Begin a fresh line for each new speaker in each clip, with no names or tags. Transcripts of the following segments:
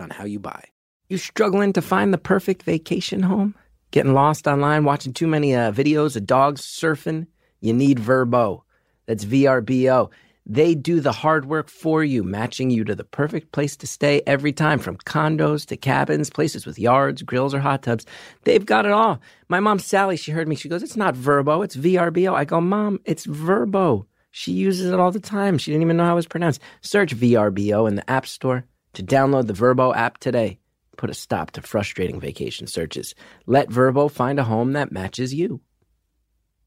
on how you buy. You struggling to find the perfect vacation home? Getting lost online, watching too many uh, videos of dogs surfing? You need Verbo. That's VRBO. They do the hard work for you, matching you to the perfect place to stay every time, from condos to cabins, places with yards, grills, or hot tubs. They've got it all. My mom, Sally, she heard me. She goes, It's not Verbo, it's VRBO. I go, Mom, it's Verbo. She uses it all the time. She didn't even know how it was pronounced. Search VRBO in the App Store to download the Verbo app today. Put a stop to frustrating vacation searches. Let Verbo find a home that matches you.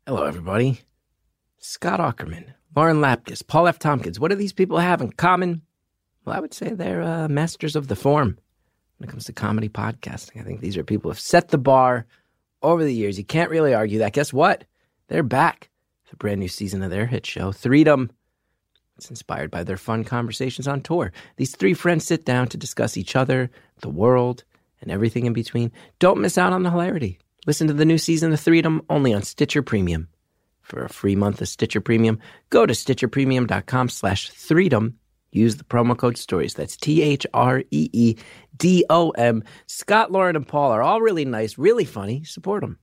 Hello, everybody. Scott Aukerman, Lauren Lapkus, Paul F. Tompkins. What do these people have in common? Well, I would say they're uh, masters of the form when it comes to comedy podcasting. I think these are people who have set the bar over the years. You can't really argue that. Guess what? They're back. It's a brand new season of their hit show, Threedom. It's inspired by their fun conversations on tour. These three friends sit down to discuss each other, the world, and everything in between. Don't miss out on the hilarity. Listen to the new season of Threedom only on Stitcher Premium. For a free month of Stitcher Premium, go to stitcherpremium.com slash Threedom. Use the promo code STORIES. That's T-H-R-E-E-D-O-M. Scott, Lauren, and Paul are all really nice, really funny. Support them.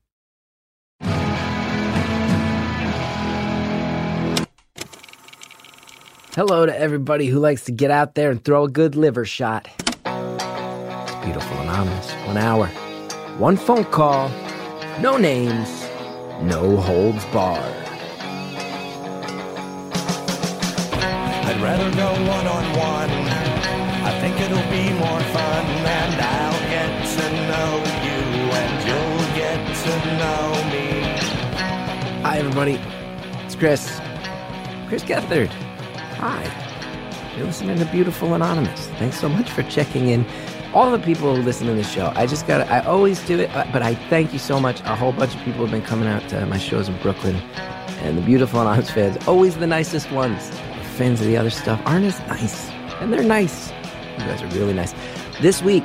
Hello to everybody who likes to get out there and throw a good liver shot. It's beautiful anonymous. One hour, one phone call, no names, no holds barred.
I'd rather go one on one. I think it'll be more fun, and I'll get to know you, and you'll get to know me.
Hi, everybody. It's Chris. Chris Gethard. Hi. You're listening to Beautiful Anonymous. Thanks so much for checking in. All the people who listen to the show, I just got I always do it, but I thank you so much. A whole bunch of people have been coming out to my shows in Brooklyn, and the Beautiful Anonymous fans, always the nicest ones. The fans of the other stuff aren't as nice, and they're nice. You guys are really nice. This week,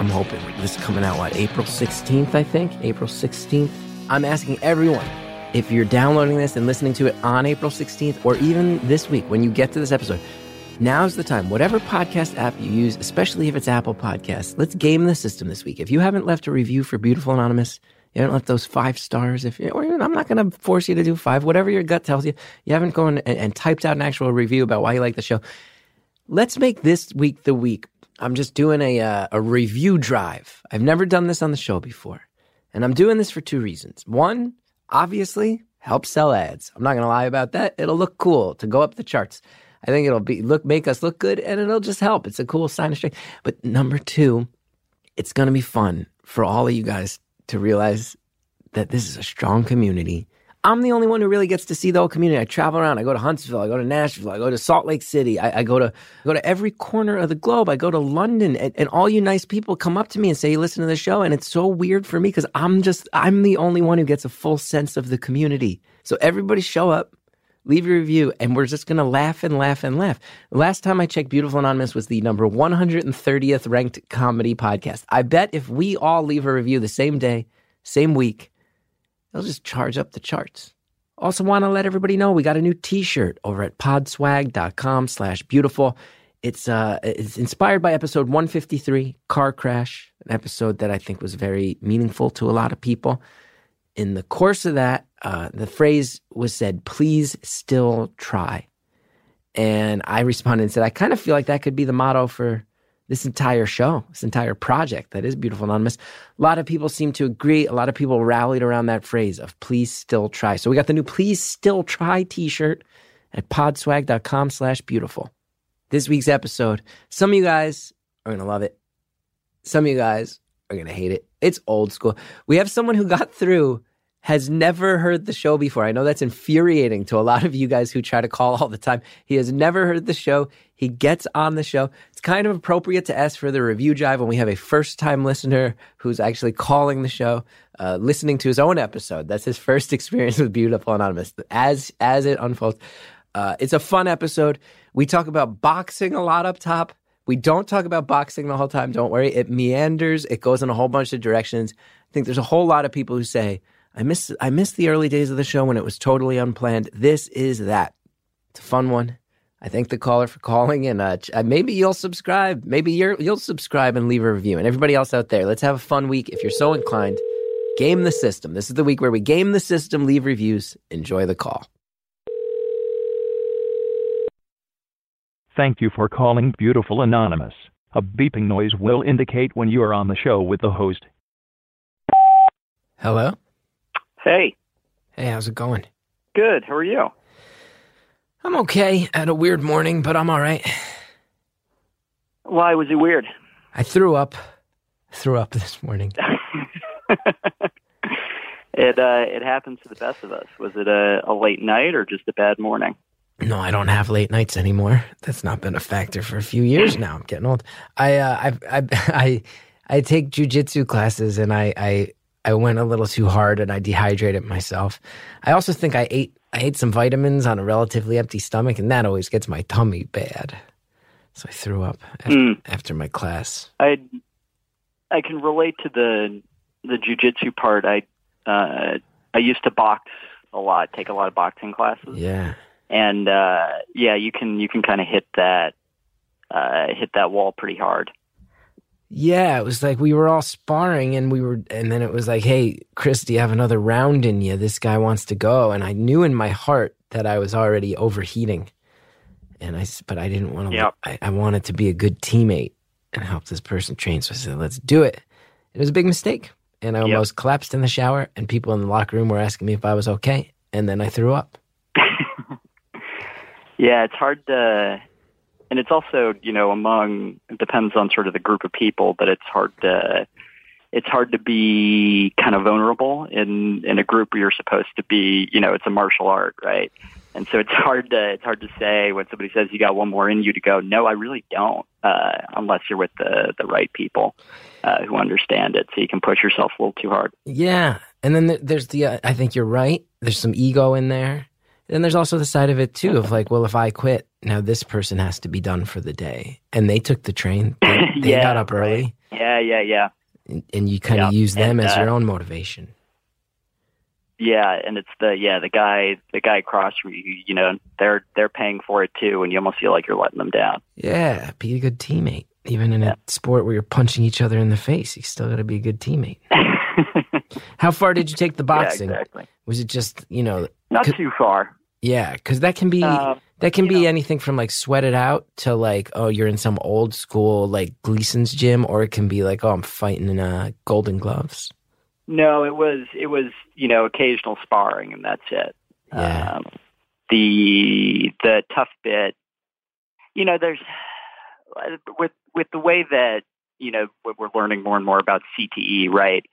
I'm hoping this is coming out, what, April 16th, I think? April 16th. I'm asking everyone if you're downloading this and listening to it on April 16th, or even this week when you get to this episode, now's the time. Whatever podcast app you use, especially if it's Apple Podcasts, let's game the system this week. If you haven't left a review for Beautiful Anonymous, you haven't left those five stars. If or I'm not going to force you to do five, whatever your gut tells you. You haven't gone and, and typed out an actual review about why you like the show. Let's make this week the week. I'm just doing a uh, a review drive. I've never done this on the show before, and I'm doing this for two reasons. One obviously help sell ads. I'm not going to lie about that. It'll look cool to go up the charts. I think it'll be look make us look good and it'll just help. It's a cool sign of strength. But number 2, it's going to be fun for all of you guys to realize that this is a strong community. I'm the only one who really gets to see the whole community. I travel around. I go to Huntsville. I go to Nashville. I go to Salt Lake City. I, I go to I go to every corner of the globe. I go to London, and, and all you nice people come up to me and say, "You listen to the show," and it's so weird for me because I'm just I'm the only one who gets a full sense of the community. So everybody show up, leave your review, and we're just gonna laugh and laugh and laugh. Last time I checked, Beautiful Anonymous was the number 130th ranked comedy podcast. I bet if we all leave a review the same day, same week they'll just charge up the charts. Also want to let everybody know we got a new t-shirt over at podswag.com slash beautiful. It's uh it's inspired by episode 153, Car Crash, an episode that I think was very meaningful to a lot of people. In the course of that, uh, the phrase was said, please still try. And I responded and said, I kind of feel like that could be the motto for this entire show, this entire project that is Beautiful Anonymous. A lot of people seem to agree. A lot of people rallied around that phrase of please still try. So we got the new please still try t-shirt at podswag.com slash beautiful. This week's episode, some of you guys are going to love it. Some of you guys are going to hate it. It's old school. We have someone who got through has never heard the show before. I know that's infuriating to a lot of you guys who try to call all the time. He has never heard the show. He gets on the show. It's kind of appropriate to ask for the review jive when we have a first time listener who's actually calling the show, uh, listening to his own episode. That's his first experience with Beautiful Anonymous. As as it unfolds, uh, it's a fun episode. We talk about boxing a lot up top. We don't talk about boxing the whole time. Don't worry. It meanders. It goes in a whole bunch of directions. I think there's a whole lot of people who say I miss I miss the early days of the show when it was totally unplanned. This is that. It's a fun one. I thank the caller for calling, and uh, uh maybe you'll subscribe. Maybe you will subscribe and leave a review. And everybody else out there, let's have a fun week. If you're so inclined, game the system. This is the week where we game the system, leave reviews, enjoy the call.
Thank you for calling Beautiful Anonymous. A beeping noise will indicate when you are on the show with the host.
Hello?
Hey.
Hey, how's it going?
Good. How are you?
I'm okay. Had a weird morning, but I'm all right.
Why was it weird?
I threw up. threw up this morning.
it uh, it happens to the best of us. Was it a, a late night or just a bad morning?
No, I don't have late nights anymore. That's not been a factor for a few years now. I'm getting old. I uh, I I I, I take jujitsu classes, and I, I I went a little too hard and I dehydrated myself. I also think I ate I ate some vitamins on a relatively empty stomach, and that always gets my tummy bad. So I threw up after, mm. after my class.
I I can relate to the the jujitsu part. I uh, I used to box a lot, take a lot of boxing classes.
Yeah,
and uh, yeah, you can you can kind of hit that uh, hit that wall pretty hard.
Yeah, it was like we were all sparring and we were, and then it was like, hey, Chris, do you have another round in you? This guy wants to go. And I knew in my heart that I was already overheating. And I, but I didn't want to,
yep.
I, I wanted to be a good teammate and help this person train. So I said, let's do it. It was a big mistake. And I almost yep. collapsed in the shower, and people in the locker room were asking me if I was okay. And then I threw up.
yeah, it's hard to and it's also you know among it depends on sort of the group of people, but it's hard to it's hard to be kind of vulnerable in in a group where you're supposed to be you know it's a martial art right? And so it's hard to it's hard to say when somebody says you got one more in you to go. No i really don't uh unless you're with the the right people uh who understand it. So you can push yourself a little too hard.
Yeah. And then there's the uh, i think you're right. There's some ego in there and there's also the side of it too of like, well, if I quit, now this person has to be done for the day. And they took the train. They, they
yeah,
got up early.
Right. Yeah, yeah, yeah.
And, and you kind of use them and, as uh, your own motivation.
Yeah, and it's the yeah the guy the guy across from you. You know, they're they're paying for it too, and you almost feel like you're letting them down.
Yeah, be a good teammate. Even in yeah. a sport where you're punching each other in the face, you still got to be a good teammate. How far did you take the boxing?
Yeah, exactly.
Was it just you know?
Not too far.
Yeah, because that can be uh, that can be know. anything from like sweat it out to like oh you're in some old school like Gleason's gym, or it can be like oh I'm fighting in uh, Golden Gloves.
No, it was it was you know occasional sparring and that's it.
Yeah. Um,
the the tough bit, you know, there's with with the way that you know we're learning more and more about CTE, right?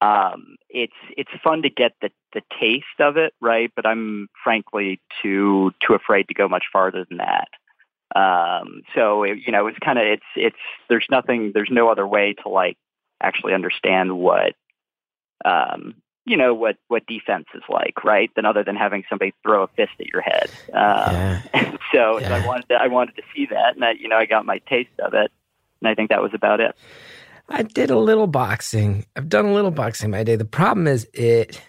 Um, it's it's fun to get the the taste of it, right? But I'm frankly too too afraid to go much farther than that. Um, so it, you know, it's kind of it's it's there's nothing there's no other way to like actually understand what um, you know what what defense is like, right? Than other than having somebody throw a fist at your head. Um, yeah. so, yeah. so I wanted to, I wanted to see that, and I, you know I got my taste of it, and I think that was about it.
I did a little boxing. I've done a little boxing my day. The problem is it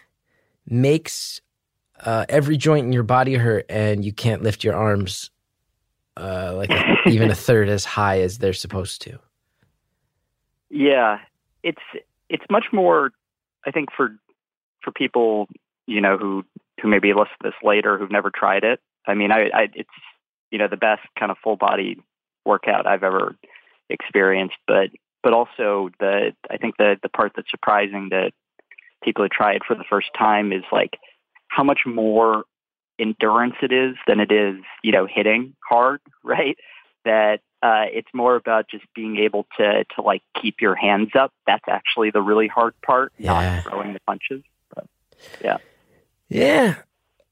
makes uh, every joint in your body hurt, and you can't lift your arms uh, like even a third as high as they're supposed to.
Yeah, it's it's much more. I think for for people you know who who maybe listen to this later who've never tried it. I mean, I, I it's you know the best kind of full body workout I've ever experienced, but but also the I think the the part that's surprising that people who try it for the first time is like how much more endurance it is than it is you know hitting hard right that uh, it's more about just being able to to like keep your hands up that's actually the really hard part
yeah.
not throwing the punches but. Yeah.
Yeah.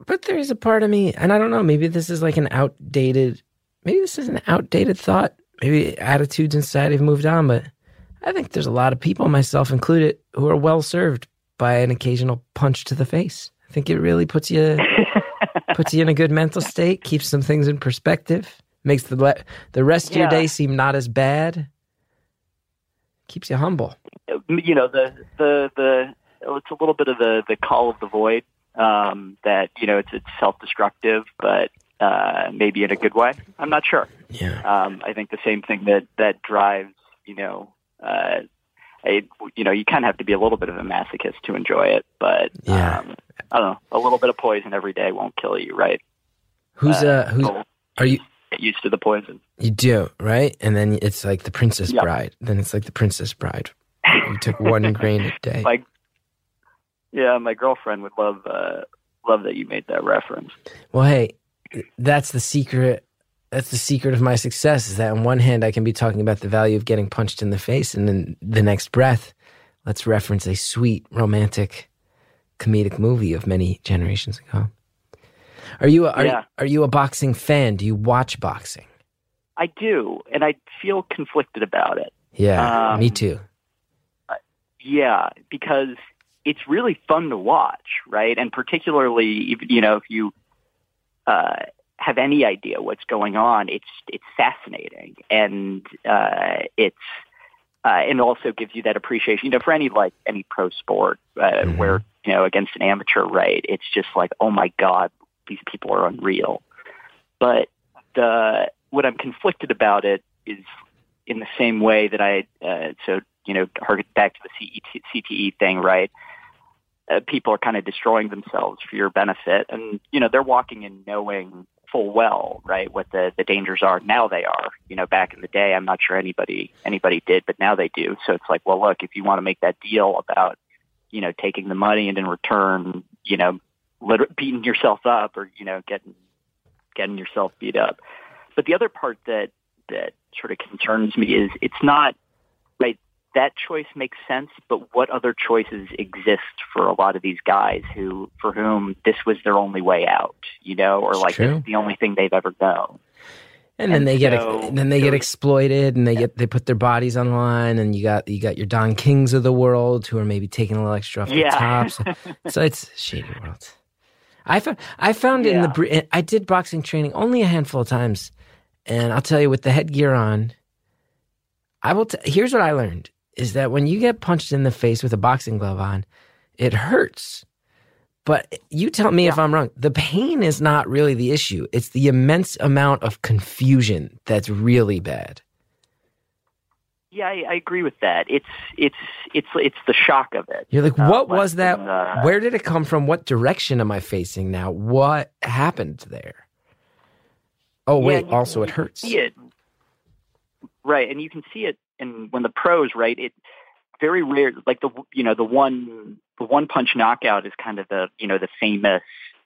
But there's a part of me, and I don't know, maybe this is like an outdated, maybe this is an outdated thought. Maybe attitudes in society have moved on, but I think there's a lot of people, myself included, who are well served by an occasional punch to the face. I think it really puts you puts you in a good mental state, keeps some things in perspective, makes the le- the rest of your day seem not as bad, keeps you humble.
you know the the the it's a little bit of the the call of the void um that you know it's it's self-destructive but uh maybe in a good way i'm not sure
Yeah.
um i think the same thing that that drives you know uh a, you know you kind of have to be a little bit of a masochist to enjoy it but
Yeah.
um i don't know a little bit of poison every day won't kill you right
Who's uh who's are you
get used to the poison
You do, right? And then it's like the Princess
Yeah.
Bride. Then it's like the Princess Bride. You took one grain a day.
like yeah my girlfriend would love uh love that you made that reference
Well, hey, that's the secret. That's the secret of my success is that on one hand, I can be talking about the value of getting punched in the face, and then the next breath, let's reference a sweet, romantic, comedic movie of many generations ago. Are you a, are,
Yeah.
are you a boxing fan? Do you watch boxing?
I do, and I feel conflicted about it.
Yeah,
Um,
me too.
Yeah, because it's really fun to watch, right? And particularly, you know, if you uh, have any idea what's going on, it's it's fascinating, and uh, it's uh, and also gives you that appreciation. You know, for any like any pro sport uh,
Mhm.
where you know against an amateur, right? It's just like, oh my god, these people are unreal. But the what I'm conflicted about it is in the same way that I uh, so you know harken back to the CET, CTE thing, right? Uh, people are kind of destroying themselves for your benefit, and you know they're walking in knowing full well, right, what the the dangers are. Now they are. You know, back in the day, I'm not sure anybody anybody did, but now they do. So it's like, well, look, if you want to make that deal about you know taking the money and in return, you know, lit- beating yourself up or you know getting getting yourself beat up. But the other part that that sort of concerns me is it's not. That choice makes sense, but what other choices exist for a lot of these guys who, for whom this was their only way out, you know, or
It's
like
true.
this is the only thing they've ever known.
And then
And
they get
so-
then they get exploited, and they get they put their bodies online, and you got you got your Don Kings of the world who are maybe taking a little extra off
Yeah.
the top. So, so it's shady world. I found I found in the I did boxing training only a handful of times, and I'll tell you with the headgear on, I will. T- here's what I learned: is that when you get punched in the face with a boxing glove on, it hurts. But you tell me if I'm wrong. The pain is not really the issue. It's the immense amount of confusion that's really bad.
Yeah, I, I agree with that. It's it's it's it's the shock of it.
You're like,
Uh,
what was that?
than, uh,
Where did it come from? What direction am I facing now? What happened there? Oh,
Yeah,
wait. Also, it hurts.
See it, right? And you can see it, and when the pros, right? It very rare. Like the you know the one the one punch knockout is kind of the you know the famous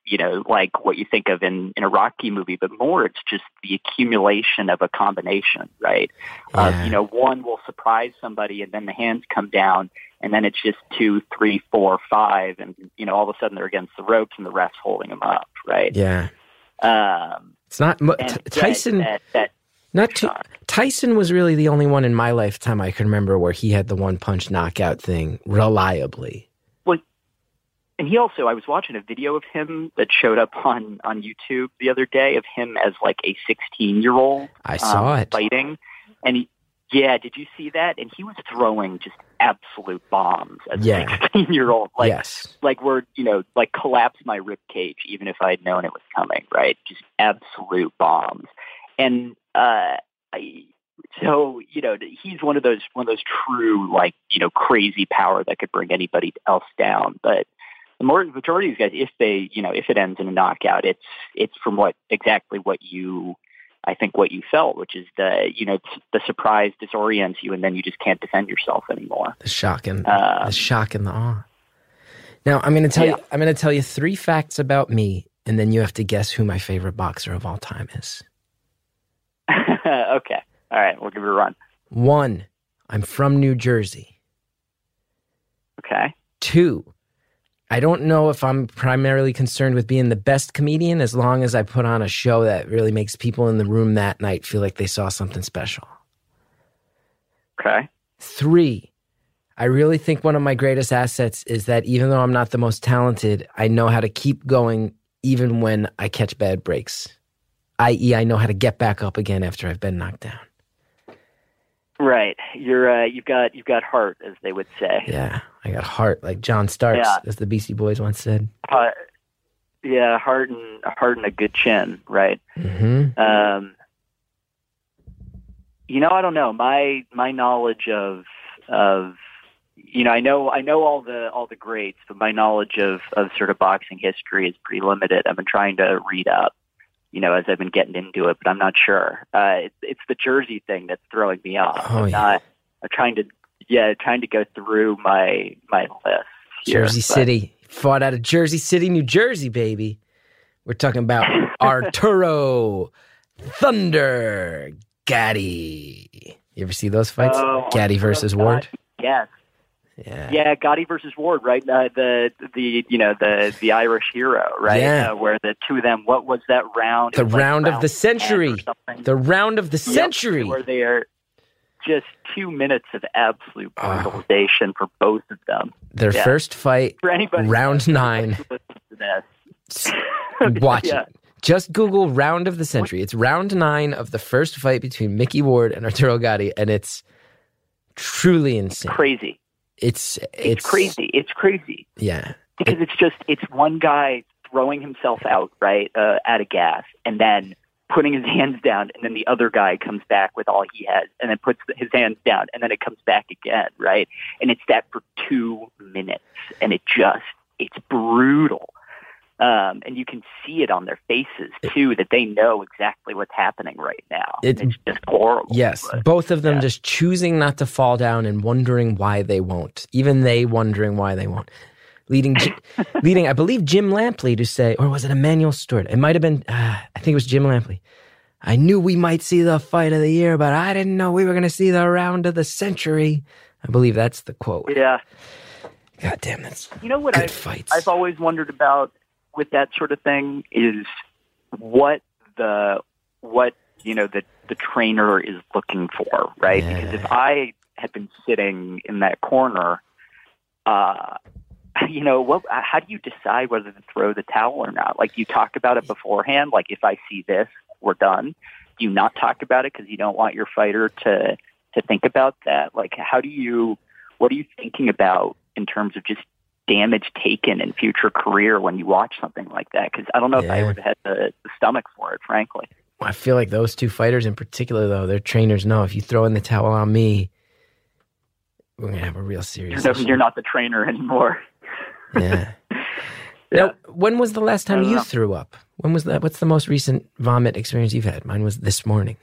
you know like what you think of in in a Rocky movie, but more it's just the accumulation of a combination, right?
Yeah.
Of you know one will surprise somebody, and then the hands come down. And then it's just two, three, four, five, and you know all of a sudden they're against the ropes and the refs holding them up, right?
yeah.
Um,
It's not Mo- T-
that-
Tyson.
that, that
not too. Tyson was really the only one in my lifetime I can remember where he had the one punch knockout thing reliably.
Well, and he also I was watching a video of him that showed up on on YouTube the other day of him as like a 16 year old
I saw it.
fighting and he yeah did you see that and he was throwing just absolute bombs as
Yeah.
a 16 year old like
yes.
like we're you know like collapse my rib cage even if I'd known it was coming right just absolute bombs and uh I so you know he's one of those one of those true like you know crazy power that could bring anybody else down but the more majority of these guys if they you know if it ends in a knockout it's it's from what exactly what you I think what you felt which is the you know the surprise disorients you and then you just can't defend yourself anymore
The shock and
Um,
the shock and the awe. Now I'm going to tell
Yeah.
you. I'm going to tell you three facts about me, and then you have to guess who my favorite boxer of all time is.
okay all right we'll give it a run
One, I'm from New Jersey.
okay
Two, I don't know if I'm primarily concerned with being the best comedian as long as I put on a show that really makes people in the room that night feel like they saw something special.
Okay.
Three, I really think one of my greatest assets is that even though I'm not the most talented, I know how to keep going even when I catch bad breaks, i.e., I know how to get back up again after I've been knocked down.
Right. You're uh, you've got you've got heart, as they would say.
Yeah, I got heart, like John Starks,
Yeah.
as the Beastie Boys once said.
Uh, yeah, heart and heart and a good chin, right?
hmm
Um, you know, I don't know. My my knowledge of of you know, I know I know all the all the greats, but my knowledge of of sort of boxing history is pretty limited. I've been trying to read up, you know, as I've been getting into it, but I'm not sure. Uh, it's it's the Jersey thing that's throwing me off.
Oh,
I'm
yeah.
not. I'm trying to yeah, trying to go through my my list. here,
Jersey
but-
City. Fought out of Jersey City, New Jersey, baby. We're talking about Arturo Thunder Gatti. You ever see those fights?
Oh,
Gatti versus Ward?
Yes.
Yeah.
Yeah, Gatti versus Ward, right? Uh, the the you know the the Irish hero, right?
Yeah.
Uh, where the two of them, what was that round?
The
was like
round of the century. The round of the
Yep,
century.
where they are just two minutes of absolute
Oh.
brutalization for both of them.
Their
Yeah.
first fight,
For anybody
round nine. Watch
Yeah.
it. Just Google round of the century. It's round nine of the first fight between Mickey Ward and Arturo Gatti, and it's truly insane.
crazy.
It's
It's,
it's
crazy. It's crazy
Yeah.
because it's just it's one guy throwing himself out right uh, out of gas and then putting his hands down and then the other guy comes back with all he has and then puts his hands down and then it comes back again right and it's that for two minutes and it just it's brutal um, and you can see it on their faces too that they know exactly what's happening right now
It-
it's just horrible
Yes,
but-
both of them
yeah.
just choosing not to fall down and wondering why they won't. Even they wondering why they won't. Leading, leading, I believe Jim Lampley to say, or was it Emanuel Steward? It might have been. Uh, I think it was Jim Lampley. I knew we might see the fight of the year, but I didn't know we were going to see the round of the century. I believe that's the quote.
yeah
God damn, that's
you know what
good
I
fights.
I've always wondered about with that sort of thing is what the what you know the the trainer is looking for, right?
Yeah.
Because if I had been sitting in that corner, uh, you know, what? How do you decide whether to throw the towel or not? Like you talk about it beforehand. Like if I see this, we're done. Do you not talk about it because you don't want your fighter to to think about that? Like how do you? What are you thinking about in terms of just damage taken in future career when you watch something like that? Because I don't know if I
Yeah.
would have had the, the stomach for it, frankly.
I feel like those two fighters in particular, though, their trainers know if you throw in the towel on me, we're going to have a real serious
You're,
issue.
you're not the trainer anymore.
Yeah.
Yeah.
Now, when was the last time you
know.
threw up? When was that? What's the most recent vomit experience you've had? Mine was this morning.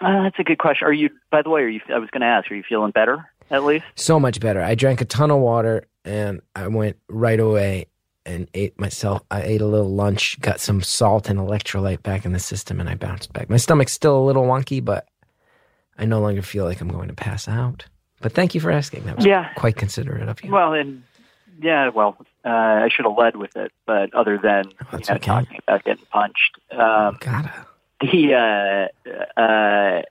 Uh, that's a good question. Are you? By the way, are you? I was going to ask. Are you feeling better at least?
So much better. I drank a ton of water and I went right away and ate myself. I ate a little lunch, got some salt and electrolyte back in the system, and I bounced back. My stomach's still a little wonky, but I no longer feel like I'm going to pass out. But thank you for asking. That was
Yeah.
quite considerate of you.
Well, and yeah, well, uh, I should have led with it, but other than you know,
okay.
talking about getting punched, um,
Gotta.
the uh, uh,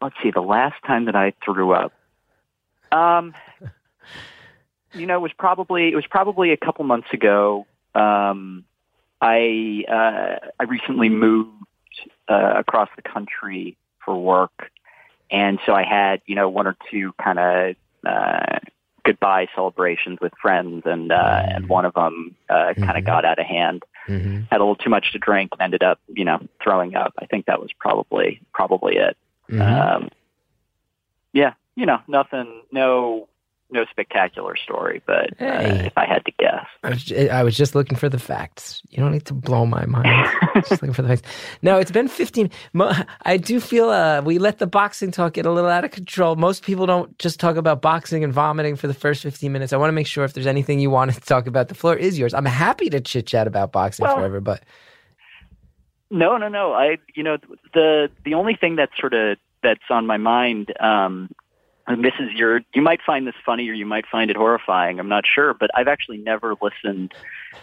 let's see, the last time that I threw up, um, you know, it was probably it was probably a couple months ago. Um, I uh, I recently moved uh, across the country for work, and so I had you know one or two kind of uh, goodbye celebrations with friends, and uh, and one of them uh, kind
Mhm.
of got out of hand
hmm
had a little too much to drink and ended up, you know, throwing up. I think that was probably probably it.
hmm
Um, yeah, you know, nothing, no, no spectacular story, but uh, if I had to guess,
I was, ju- I was just looking for the facts. You don't need to blow my mind. just looking for the facts. No, it's been 15. Mo- I do feel uh, we let the boxing talk get a little out of control. Most people don't just talk about boxing and vomiting for the first 15 minutes. I want to make sure if there's anything you want to talk about, the floor is yours. I'm happy to chit chat about boxing
Well-
forever, but
no, no, no. I, you know, the the only thing that's sort of that's on my mind um, and this is your you might find this funny or you might find it horrifying i'm not sure but i've actually never listened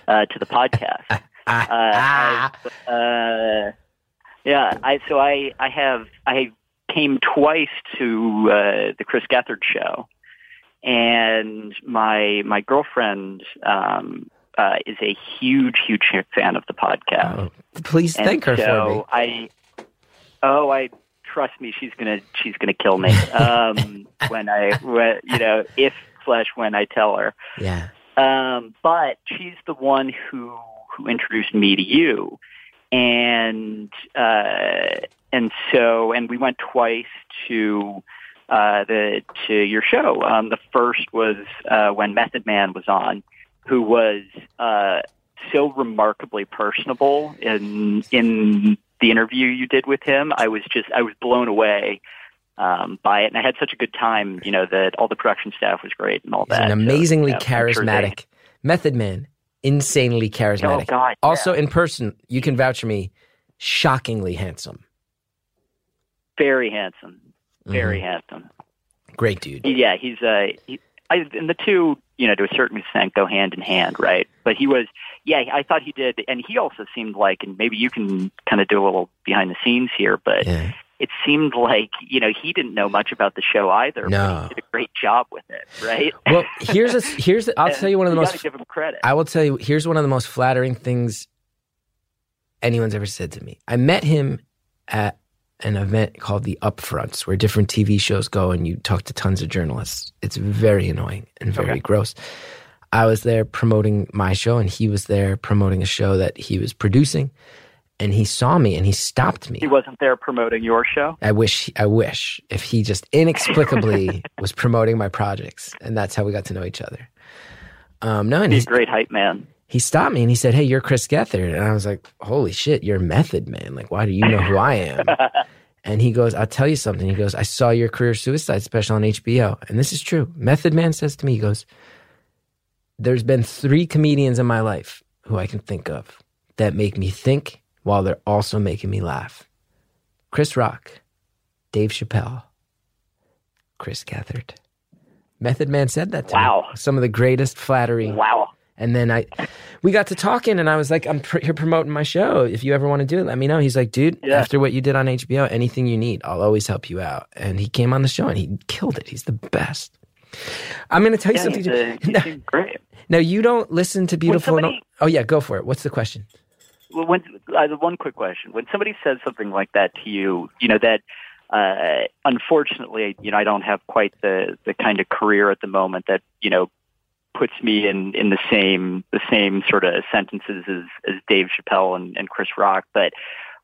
uh, to the podcast uh,
Ah.
Uh, yeah i so i i have i came twice to uh, the chris gethard show and my my girlfriend um uh, is a huge huge fan of the podcast
Oh, please
and
thank her
so
for me.
I, oh, I trust me. She's gonna she's gonna kill me um, when I when, you know if slash when I tell her.
Yeah.
Um, but she's the one who who introduced me to you, and uh, and so and we went twice to uh, the to your show. Um, the first was uh, when Method Man was on, who was uh, so remarkably personable in in the interview you did with him. I was just I was blown away um, by it, and I had such a good time. You know that all the production staff was great and all
He's
that.
an
So,
amazingly
yeah, I'm sure
charismatic Method Man. Insanely charismatic.
Oh God!
Also,
yeah.
in person, you can vouch for me, shockingly handsome.
very handsome, very
Mhm.
handsome.
Great dude.
Yeah, he's uh, he, I, and the two, you know, to a certain extent, go hand in hand, right? But he was, yeah, I thought he did, and he also seemed like, and maybe you can kind of do a little behind the scenes here, but
Yeah.
it seemed like, you know, he didn't know much about the show either.
No.
but he did a great job with it, right?
Well, here's a, here's the, I'll tell you one of the
you
most
give him credit.
I will tell you, here's one of the most flattering things anyone's ever said to me. I met him at an event called the Upfronts, where different TV shows go and you talk to tons of journalists. It's very annoying and very
Okay.
gross. I was there promoting my show, and he was there promoting a show that he was producing. And he saw me and he stopped me.
he wasn't there promoting your show.
I wish, I wish if he just inexplicably was promoting my projects, and that's how we got to know each other. Um, no, and
He's
he's
a great hype man.
He stopped me and he said, "Hey, you're Chris Gethard," and I was like, "Holy shit, you're Method Man! Like, why do you know who I am?" and he goes, "I'll tell you something." He goes, "I saw your career suicide special on HBO, and this is true." Method Man says to me, "He goes, there's been three comedians in my life who I can think of that make me think while they're also making me laugh: Chris Rock, Dave Chappelle, Chris Gethard." Method Man said that to me.
Wow.
me. Some of the greatest flattery
Wow.
And then I, we got to talking, and I was like, "I'm pr- here promoting my show. If you ever want to do it, let me know." He's like, "Dude,
Yeah.
after what you did on HBO, anything you need, I'll always help you out." And he came on the show, and he killed it. He's the best. I'm going to tell you
Yeah,
something.
he's, a, he
now,
great.
now, you don't listen to beautiful.
somebody-
oh yeah, go for it. What's the question?
Well, when uh, one quick question: When somebody says something like that to you, you know that. Uh, unfortunately, you know, I don't have quite the the kind of career at the moment that you know puts me in in the same the same sort of sentences as as Dave Chappelle and, and Chris Rock. But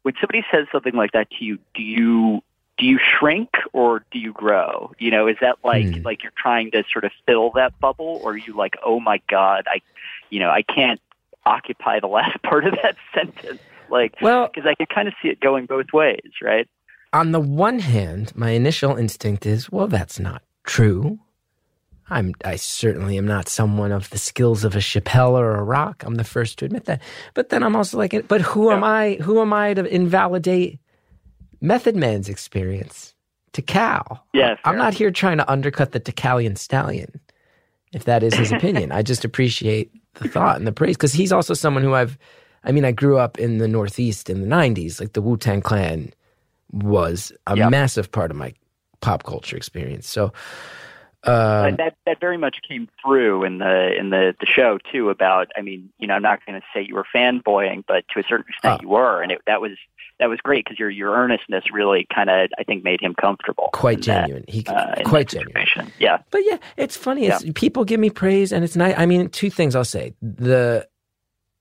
when somebody says something like that to you, do you do you shrink or do you grow? You know, is that like
Hmm.
like you're trying to sort of fill that bubble, or are you like, oh my god, I, you know, I can't occupy the last part of that sentence, like
Well,
because I could kind of see it going both ways, right?
on the one hand, my initial instinct is, well, that's not true. I'm I certainly am not someone of the skills of a Chappelle or a Rock. I'm the first to admit that. But then I'm also like, but who am I? Who am I to invalidate Method Man's experience to Cal?
Yeah,
I'm not here trying to undercut the Ticallion stallion, if that is his opinion. I just appreciate the thought and the praise because he's also someone who I've. I mean, I grew up in the Northeast in the '90s. Like the Wu Tang Clan was a
Yep.
massive part of my pop culture experience. So, uh,
that that very much came through in the in the the show too. About, I mean, you know, I'm not going to say you were fanboying, but to a certain extent
Oh.
you were, and it, that was that was great because your your earnestness really kind of I think made him comfortable.
quite
in that,
genuine. He
uh,
quite genuine.
Yeah.
But yeah, it's funny. It's people give me praise, and it's nice. I mean, two things I'll say. The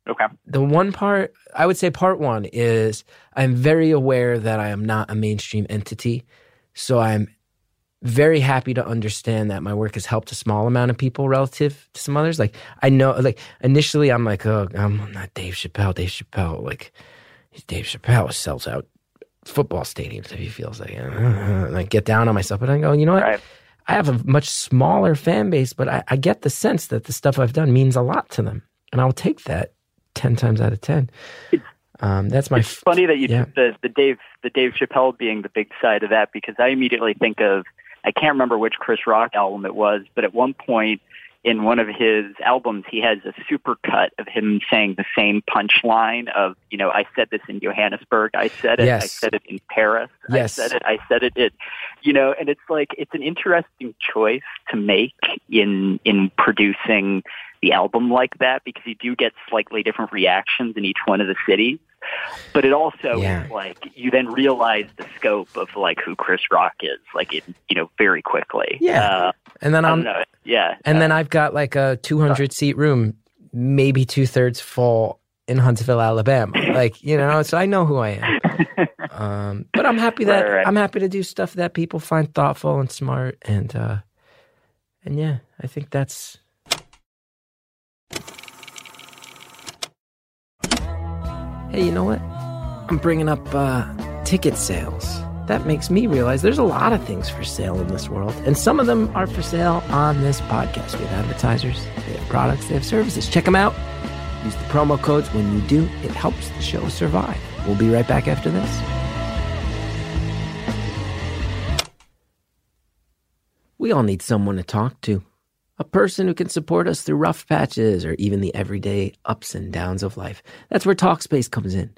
Okay.
the one part I would say part one is I'm very aware that I am not a mainstream entity, so I'm very happy to understand that my work has helped a small amount of people relative to some others. Like I know, like initially I'm like, oh, I'm not Dave Chappelle. Dave Chappelle, like Dave Chappelle sells out football stadiums if he feels like, uh, like get down on myself. But I go, you know what?
Right.
I have a much smaller fan base, but I, I get the sense that the stuff I've done means a lot to them, and I'll take that ten times out of ten. Um, that's my
It's funny that you
yeah.
the the Dave the Dave Chappelle being the big side of that because I immediately think of I can't remember which Chris Rock album it was, but at one point in one of his albums, he has a super cut of him saying the same punchline of, you know, I said this in Johannesburg, I said it,
Yes.
I said it in Paris,
Yes.
I said it, I said it, it, you know, and it's like it's an interesting choice to make in in producing the album like that because you do get slightly different reactions in each one of the cities. But it also
Yeah.
is like you then realize the scope of like who Chris Rock is, like it, you know, very quickly.
Yeah.
Uh,
And then I'm.
Yeah.
and
uh,
then I've got like a 200 seat room, maybe two thirds full in Huntsville, Alabama. Like you know, so I know who I am. Um, but I'm happy that
Right, right.
I'm happy to do stuff that people find thoughtful and smart, and uh, and yeah, I think that's. Hey, you know what? I'm bringing up uh, ticket sales. That makes me realize there's a lot of things for sale in this world, and some of them are for sale on this podcast. We have advertisers, they have products, they have services. Check them out. Use the promo codes. When you do, it helps the show survive. We'll be right back after this. We all need someone to talk to. A person who can support us through rough patches or even the everyday ups and downs of life. That's where Talkspace comes in.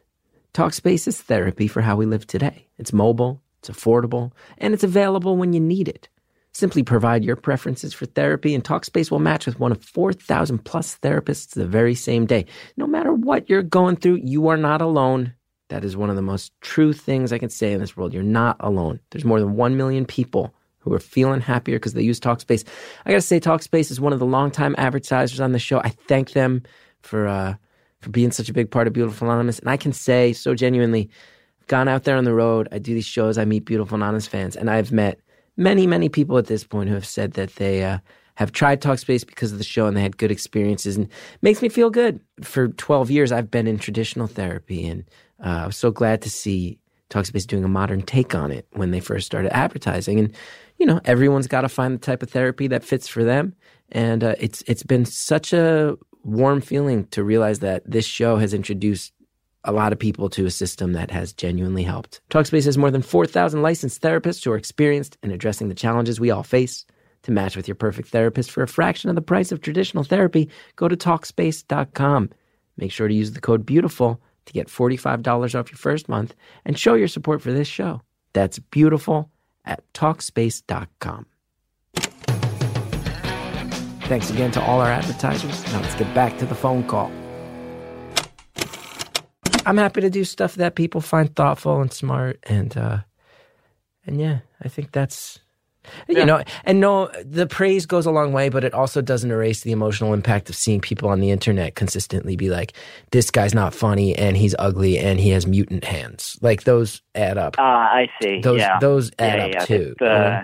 Talkspace is therapy for how we live today. It's mobile, it's affordable, and it's available when you need it. Simply provide your preferences for therapy, and Talkspace will match with one of 4,000 plus therapists the very same day. No matter what you're going through, you are not alone. That is one of the most true things I can say in this world. You're not alone. There's more than 1 million people who are feeling happier because they use Talkspace. I got to say, Talkspace is one of the longtime advertisers on the show. I thank them for uh, for being such a big part of Beautiful Anonymous. And I can say so genuinely, I've gone out there on the road. I do these shows. I meet Beautiful Anonymous fans, and I've met many, many people at this point who have said that they uh, have tried Talkspace because of the show and they had good experiences, and makes me feel good. For 12 years, I've been in traditional therapy, and uh, I was so glad to see Talkspace is doing a modern take on it when they first started advertising. And you know, everyone's got to find the type of therapy that fits for them. And uh, it's it's been such a warm feeling to realize that this show has introduced a lot of people to a system that has genuinely helped. Talkspace has more than 4,000 licensed therapists who are experienced in addressing the challenges we all face. To match with your perfect therapist for a fraction of the price of traditional therapy, go to Talkspace.com. Make sure to use the code BEAUTIFUL to get $45 off your first month and show your support for this show. That's beautiful at Talkspace.com. Thanks again to all our advertisers. Now let's get back to the phone call. I'm happy to do stuff that people find thoughtful and smart, and uh, and yeah, I think that's you know, and no, the praise goes a long way, but it also doesn't erase the emotional impact of seeing people on the internet consistently be like, "This guy's not funny, and he's ugly, and he has mutant hands." Like those add up.
Ah, I see.
Those
yeah.
those add
yeah,
up
yeah.
too.
The,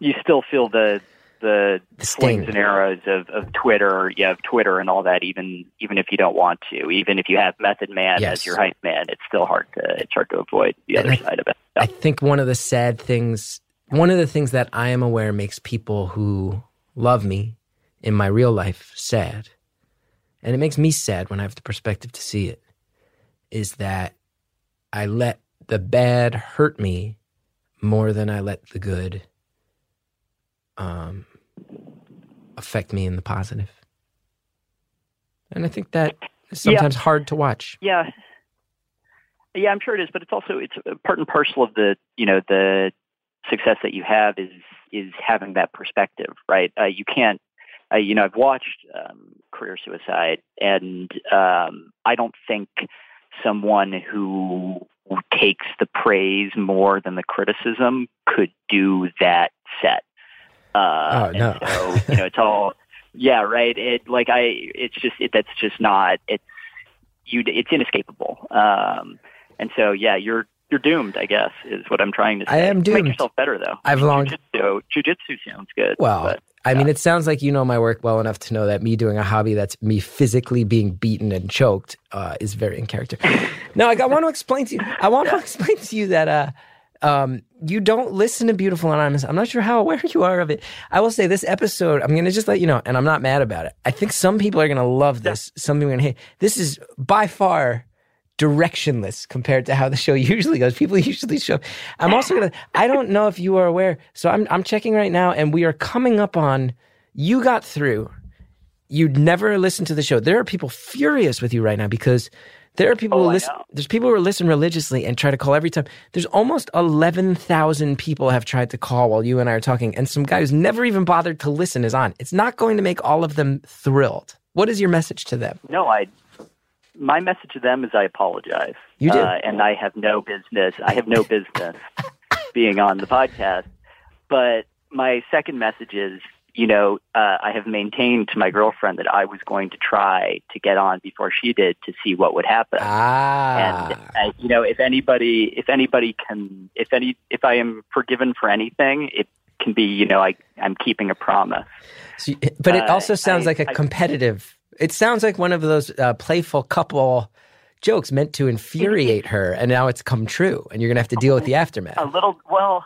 you
you still feel the the
The
slings and arrows of, of Twitter, yeah, of Twitter and all that. Even even if you don't want to, even if you have Method Man
Yes.
as your hype man, it's still hard to it's hard to avoid the
And
other
I-
side of it.
I think one of the sad things, one of the things that I am aware makes people who love me in my real life sad, and it makes me sad when I have the perspective to see it, is that I let the bad hurt me more than I let the good um, affect me in the positive. And I think that is
Yeah.
sometimes hard to watch.
Yeah. Yeah, I'm sure it is, but it's also it's part and parcel of the you know the success that you have is is having that perspective, right? Uh, you can't, uh, you know, I've watched um, Career Suicide, and um, I don't think someone who takes the praise more than the criticism could do that set. Uh,
Oh, no.
So you know, it's all yeah, right. It like I, it's just it, that's just not it's you. It's inescapable. Um, and so yeah, you're you're doomed. I guess is what I'm trying to say.
I am doomed.
Make yourself better though.
I've long-
Jiu-jitsu, jiu-jitsu sounds good.
Well,
but,
I mean, it sounds like you know my work well enough to know that me doing a hobby that's me physically being beaten and choked uh, is very in character. now, like, I want to explain to you. I want to explain to you that uh, um, you don't listen to Beautiful Anonymous. I'm not sure how aware you are of it. I will say this episode. I'm going to just let you know, and I'm not mad about it. I think some people are going to love this. Some people are going to hate. This is by far directionless compared to how the show usually goes. People usually show. I'm also gonna. I don't know if you are aware. So I'm I'm checking right now, and we are coming up on. You got through. You'd never listen to the show. There are people furious with you right now because there are people
Oh,
who listen. There's people who listen religiously and try to call every time. There's almost eleven thousand people have tried to call while you and I are talking, and some guy who's never even bothered to listen is on. It's not going to make all of them thrilled. What is your message to them?
No, I. My message to them is I apologize.
You did.
uh, and I have no business. I have no business being on the podcast. But my second message is, you know, uh, I have maintained to my girlfriend that I was going to try to get on before she did to see what would happen.
Ah,
and uh, you know, if anybody, if anybody can, if any, if I am forgiven for anything, it can be, you know, I I'm keeping a promise.
So but it
Uh,
also sounds
I-
like a
I-
competitive. It sounds like one of those uh, playful couple jokes meant to infuriate her, and now it's come true, and you're gonna have to deal with the aftermath.
a little well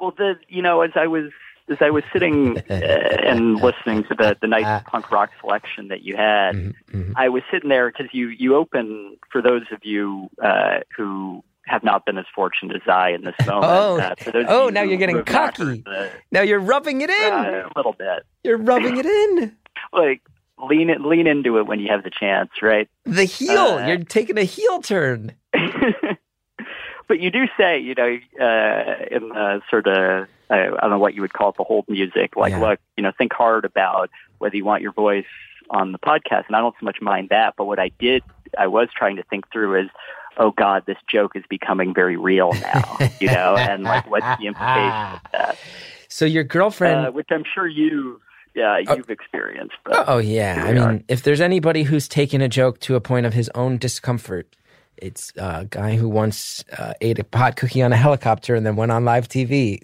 well the you know as i was as i was sitting uh, and listening to the the nice
Ah.
punk rock selection that you had
Mhm, mhm.
i was sitting there because you you open for those of you uh who have not been as fortunate as I in this moment.
Oh.
uh, for those
Oh, now you're getting
who have not
cocky.
heard
Now you're rubbing it in.
uh, a little bit.
You're rubbing it in.
Like lean it, lean into it when you have the chance, right?
The heel.
Uh,
you're taking a heel turn.
but you do say, you know, uh, in the sort of, I, I don't know what you would call it, the hold music, like,
Yeah.
look, you know, think hard about whether you want your voice on the podcast. And I don't so much mind that, but what I did, I was trying to think through is, oh God, this joke is becoming very real now, you know, and like, what's the implication of that?
So your girlfriend.
Uh, which I'm sure you, yeah,
Oh.
you've experienced. But,
Oh yeah, I mean,
are.
if there's anybody who's taken a joke to a point of his own discomfort, it's a guy who once uh, ate a pot cookie on a helicopter and then went on live TV,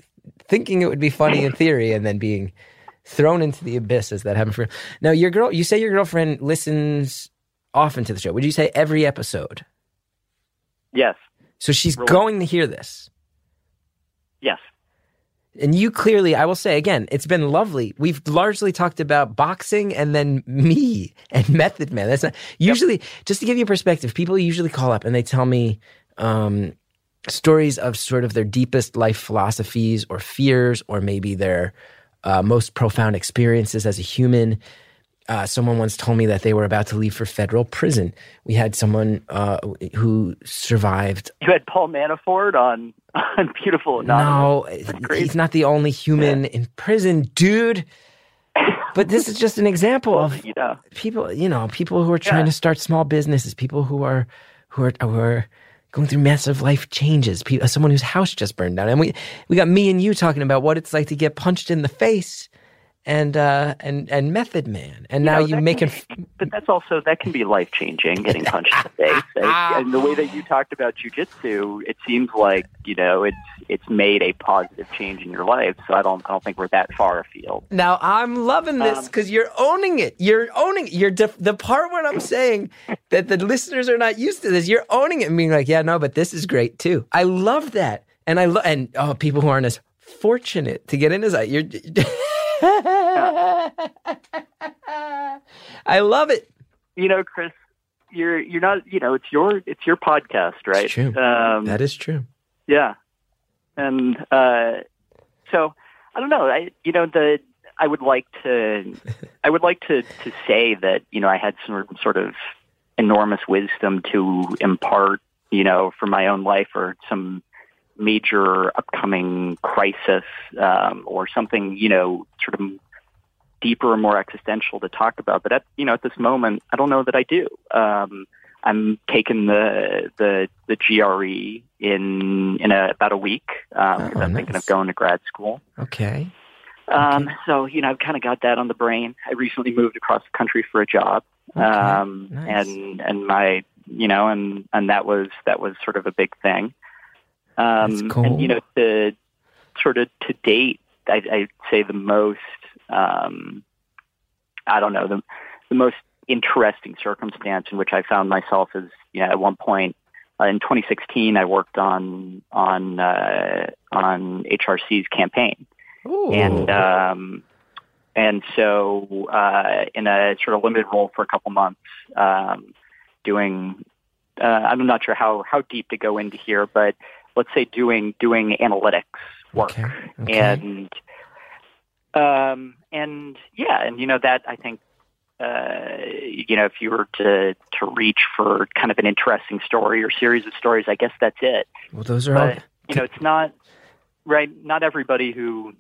thinking it would be funny in theory, and then being thrown into the abyss as that happened for. Now, your girl, you say your girlfriend listens often to the show. Would you say every episode?
yes,
So she's
Really?
going to hear this.
yes.
And you clearly, I will say again, it's been lovely. We've largely talked about boxing and then me and Method Man. That's not usually just to give you perspective. People usually call up and they tell me um, stories of sort of their deepest life philosophies or fears, or maybe their uh, most profound experiences as a human. Uh, someone once told me that they were about to leave for federal prison. We had someone uh, who survived
You had Paul Manafort on, on Beautiful Anonymous.
no, he's not the only human in prison, dude. But this is just an example of
you know,
people, you know, people who are trying
Yeah.
to start small businesses, people who are who are who are going through massive life changes. People, someone whose house just burned down, and we we got me and you talking about what it's like to get punched in the face, and uh and and Method Man, and now
know,
you
that
make
can- but that's also that can be life changing, getting punched in the face. And, and the way that you talked about jujitsu, it seems like you know it's it's made a positive change in your life. So I don't I don't think we're that far afield.
Now I'm loving this
Um,
because you're owning it. You're owning it. You're def- the part when I'm saying that the listeners are not used to this. You're owning it and being like, yeah, no, but this is great too. I love that, and I love and oh, people who aren't as fortunate to get in as I. I love it.
You know, Chris, you're you're not you know it's your it's your podcast, right?
true.
Um,
That is true.
Yeah, and uh, so I don't know. I you know the I would like to I would like to to say that you know I had some sort of enormous wisdom to impart you know for my own life or some major upcoming crisis um, or something you know sort of deeper and more existential to talk about. But at you know at this moment, I don't know that I do. Um, I'm taking the the the GRE in in a, about a week um,
Oh,
I'm thinking of going to grad school.
Okay.
Um, so you know I've kind of got that on the brain. I recently moved across the country for a job,
Okay.
um,
Nice.
and and my you know and and that was that was sort of a big thing. Um,
cool.
And you know to sort of to date, I, I'd say the most um, I don't know the the most interesting circumstance in which I found myself is you know at one point uh, in 2016 I worked on on uh, on HRC's campaign
Ooh.
and um, and so uh, in a sort of limited role for a couple months, um, doing uh, I'm not sure how how deep to go into here, but let's say doing doing analytics work
Okay, okay.
and um and yeah, and you know that I think uh, you know, if you were to to reach for kind of an interesting story or series of stories, I guess that's it.
Well, those are all.
You know, it's not right. Not everybody who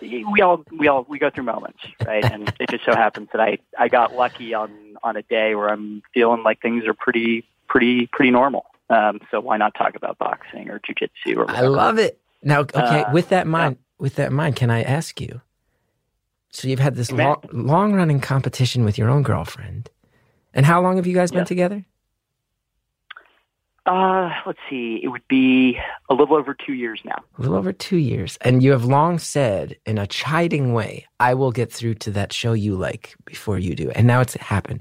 we all we all we go through moments, right? And it just so happens that I I got lucky on on a day where I'm feeling like things are pretty pretty pretty normal. Um, so why not talk about boxing or jujitsu or
I love it. Now, okay,
Uh,
with that in mind, with that in mind, can I ask you? So you've had this long, long running competition with your own girlfriend, and how long have you guys been
Yeah.
together?
Uh, let's see. It would be a little over two years now.
A little over two years, and you have long said in a chiding way, "I will get through to that show you like before you do," and now it's happened.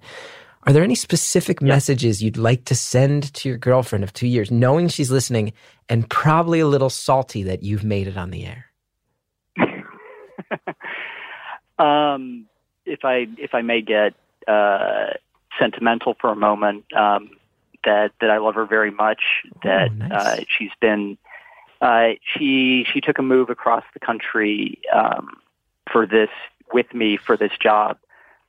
Are there any specific messages you'd like to send to your girlfriend of two years, knowing she's listening, and probably a little salty that you've made it on the air?
um, if I if I may get uh, sentimental for a moment, um, that that I love her very much. That
Oh, nice.
uh, she's been uh, she she took a move across the country um, for this with me for this job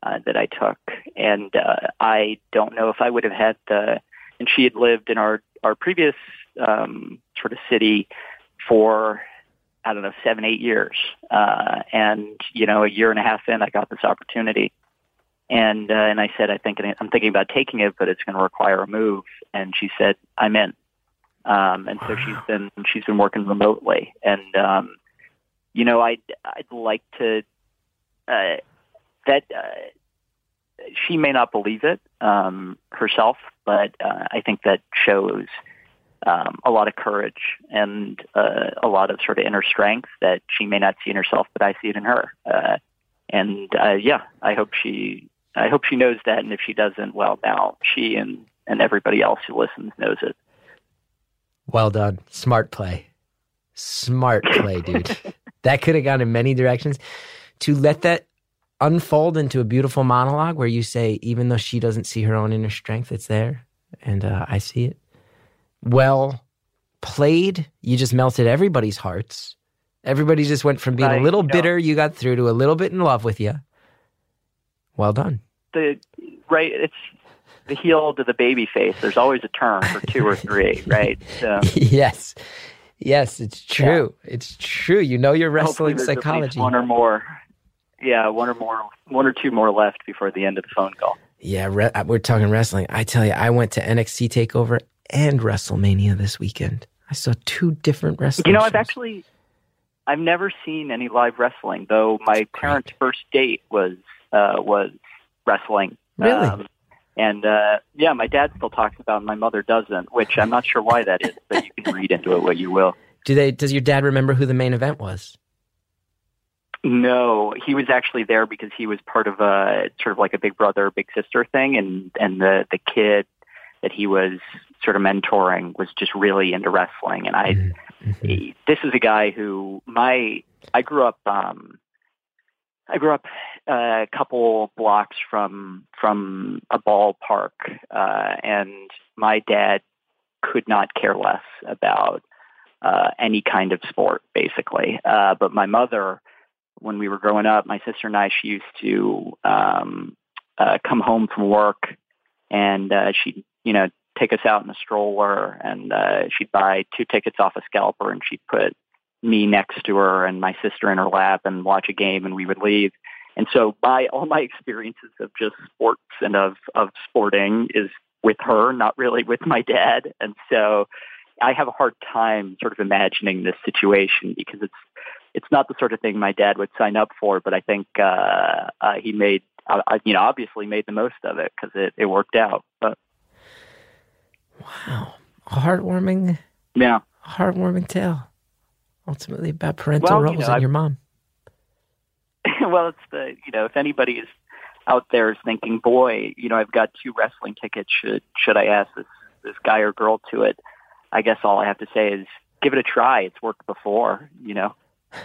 uh, that I took, and uh, I don't know if I would have had the. And she had lived in our our previous um, sort of city for I don't know, seven, eight years. Uh, and, you know, a year and a half in, I got this opportunity. And, uh, and I said, I think, I'm thinking about taking it, but it's going to require a move. And she said, I'm in. Um, and so she's been, she's been working remotely. And, um, you know, I'd, I'd like to, uh, that, uh, she may not believe it, um, herself, but, uh, I think that shows, um, a lot of courage and uh, a lot of sort of inner strength that she may not see in herself, but I see it in her. Uh, and uh, yeah, I hope she I hope she knows that, and if she doesn't, well, now she and and everybody else who listens knows it.
Well done. Smart play. Smart play, dude. that could have gone in many directions. To let that unfold into a beautiful monologue where you say, even though she doesn't see her own inner strength, it's there. And uh, I see it. Well played. You just melted everybody's hearts. Everybody just went from being a little
yeah.
bitter, you got through, to a little bit in love with you. Well done.
The right, it's the heel to the baby face. There's always a turn for two or three, right? So
yes. Yes, it's true. It's true. You know your wrestling
there's at least
psychology.
one or more. Yeah, one or more, one or two more left before the end of the phone call.
Yeah, re- uh, we're talking wrestling. I tell you, I went to NXT Takeover and WrestleMania this weekend. I saw two different wrestling.
You know, I've actually, I've never seen any live wrestling. Though my parents' first date was uh, was wrestling.
Really?
Um, and uh, yeah, my dad still talks about, it, and my mother doesn't. Which I'm not sure why that is, but you can read into it what you will.
Do they? Does your dad remember who the main event was?
No, he was actually there because he was part of a sort of like a big brother, big sister thing, and and the the kid that he was sort of mentoring was just really into wrestling, and I
Mhm.
this is a guy who my I grew up um I grew up uh, a couple blocks from from a ballpark uh and my dad could not care less about uh any kind of sport basically uh but my mother when we were growing up my sister and I she used to um uh come home from work and uh she'd you know take us out in a stroller and uh she'd buy two tickets off a scalper and she'd put me next to her and my sister in her lap and watch a game and we would leave. And so my all my experiences of just sports and of of sporting is with her not really with my dad. And so i have a hard time sort of imagining this situation because it's it's not the sort of thing my dad would sign up for but i think uh, uh he made uh, you know obviously made the most of it because it, it worked out but
Wow, a heartwarming,
yeah
heartwarming tale. Ultimately about parental
Well, you
roles
know,
and
I've-
your mom.
well, it's the you know if anybody is out there is thinking, boy, you know, I've got two wrestling tickets. Should should I ask this this guy or girl to it? I guess all I have to say is give it a try. It's worked before, you know.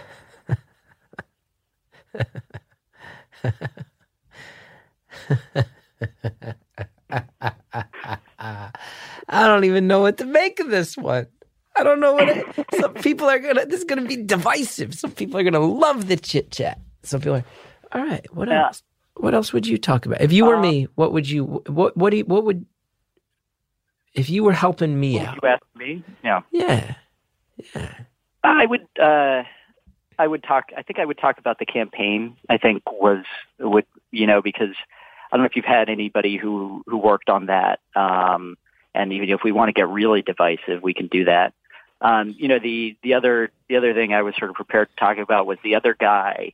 Ah, don't even know what to make of this one. I don't know what. It, some people are gonna. This is gonna be divisive. Some people are gonna love the chit chat. Some people are. All right. What
Yeah.
else? What else would you talk about? If you were
Uh,
me, what would you? What? What do? You, what would? If you were helping me out?
you ask me? Yeah.
Yeah.
I would uh I would talk I think I would talk about the campaign. I think was would you know, because I don't know if you've had anybody who who worked on that. Um and even if we want to get really divisive, we can do that. Um, you know, the the other the other thing I was sort of prepared to talk about was the other guy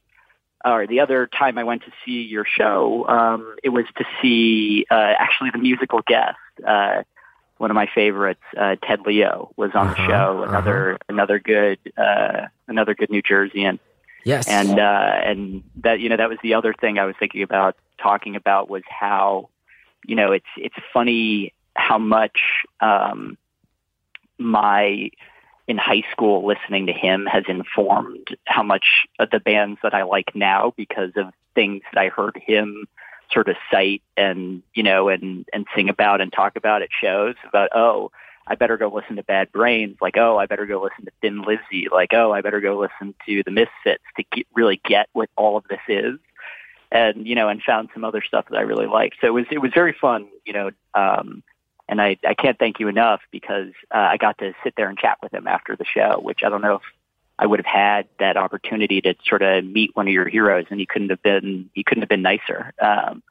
or the other time I went to see your show, um, it was to see uh, actually the musical guest. Uh, one of my favorites, uh, Ted Leo, was on the
Uh-huh,
show. Another another good uh, another good New Jerseyan,
Yes.
and uh, and that you know that was the other thing I was thinking about talking about was how you know it's it's funny how much um, my in high school listening to him has informed how much of the bands that I like now because of things that I heard him sort of cite and you know and and sing about and talk about at shows about oh I better go listen to Bad Brains. Like oh I better go listen to Thin Lizzy. Like oh I better go listen to the Misfits to get, really get what all of this is. And you know and found some other stuff that I really liked. So it was it was very fun you know um and I, I can't thank you enough because uh, I got to sit there and chat with him after the show, which I don't know if I would have had that opportunity to sort of meet one of your heroes, and he couldn't have been he couldn't have been nicer. Um,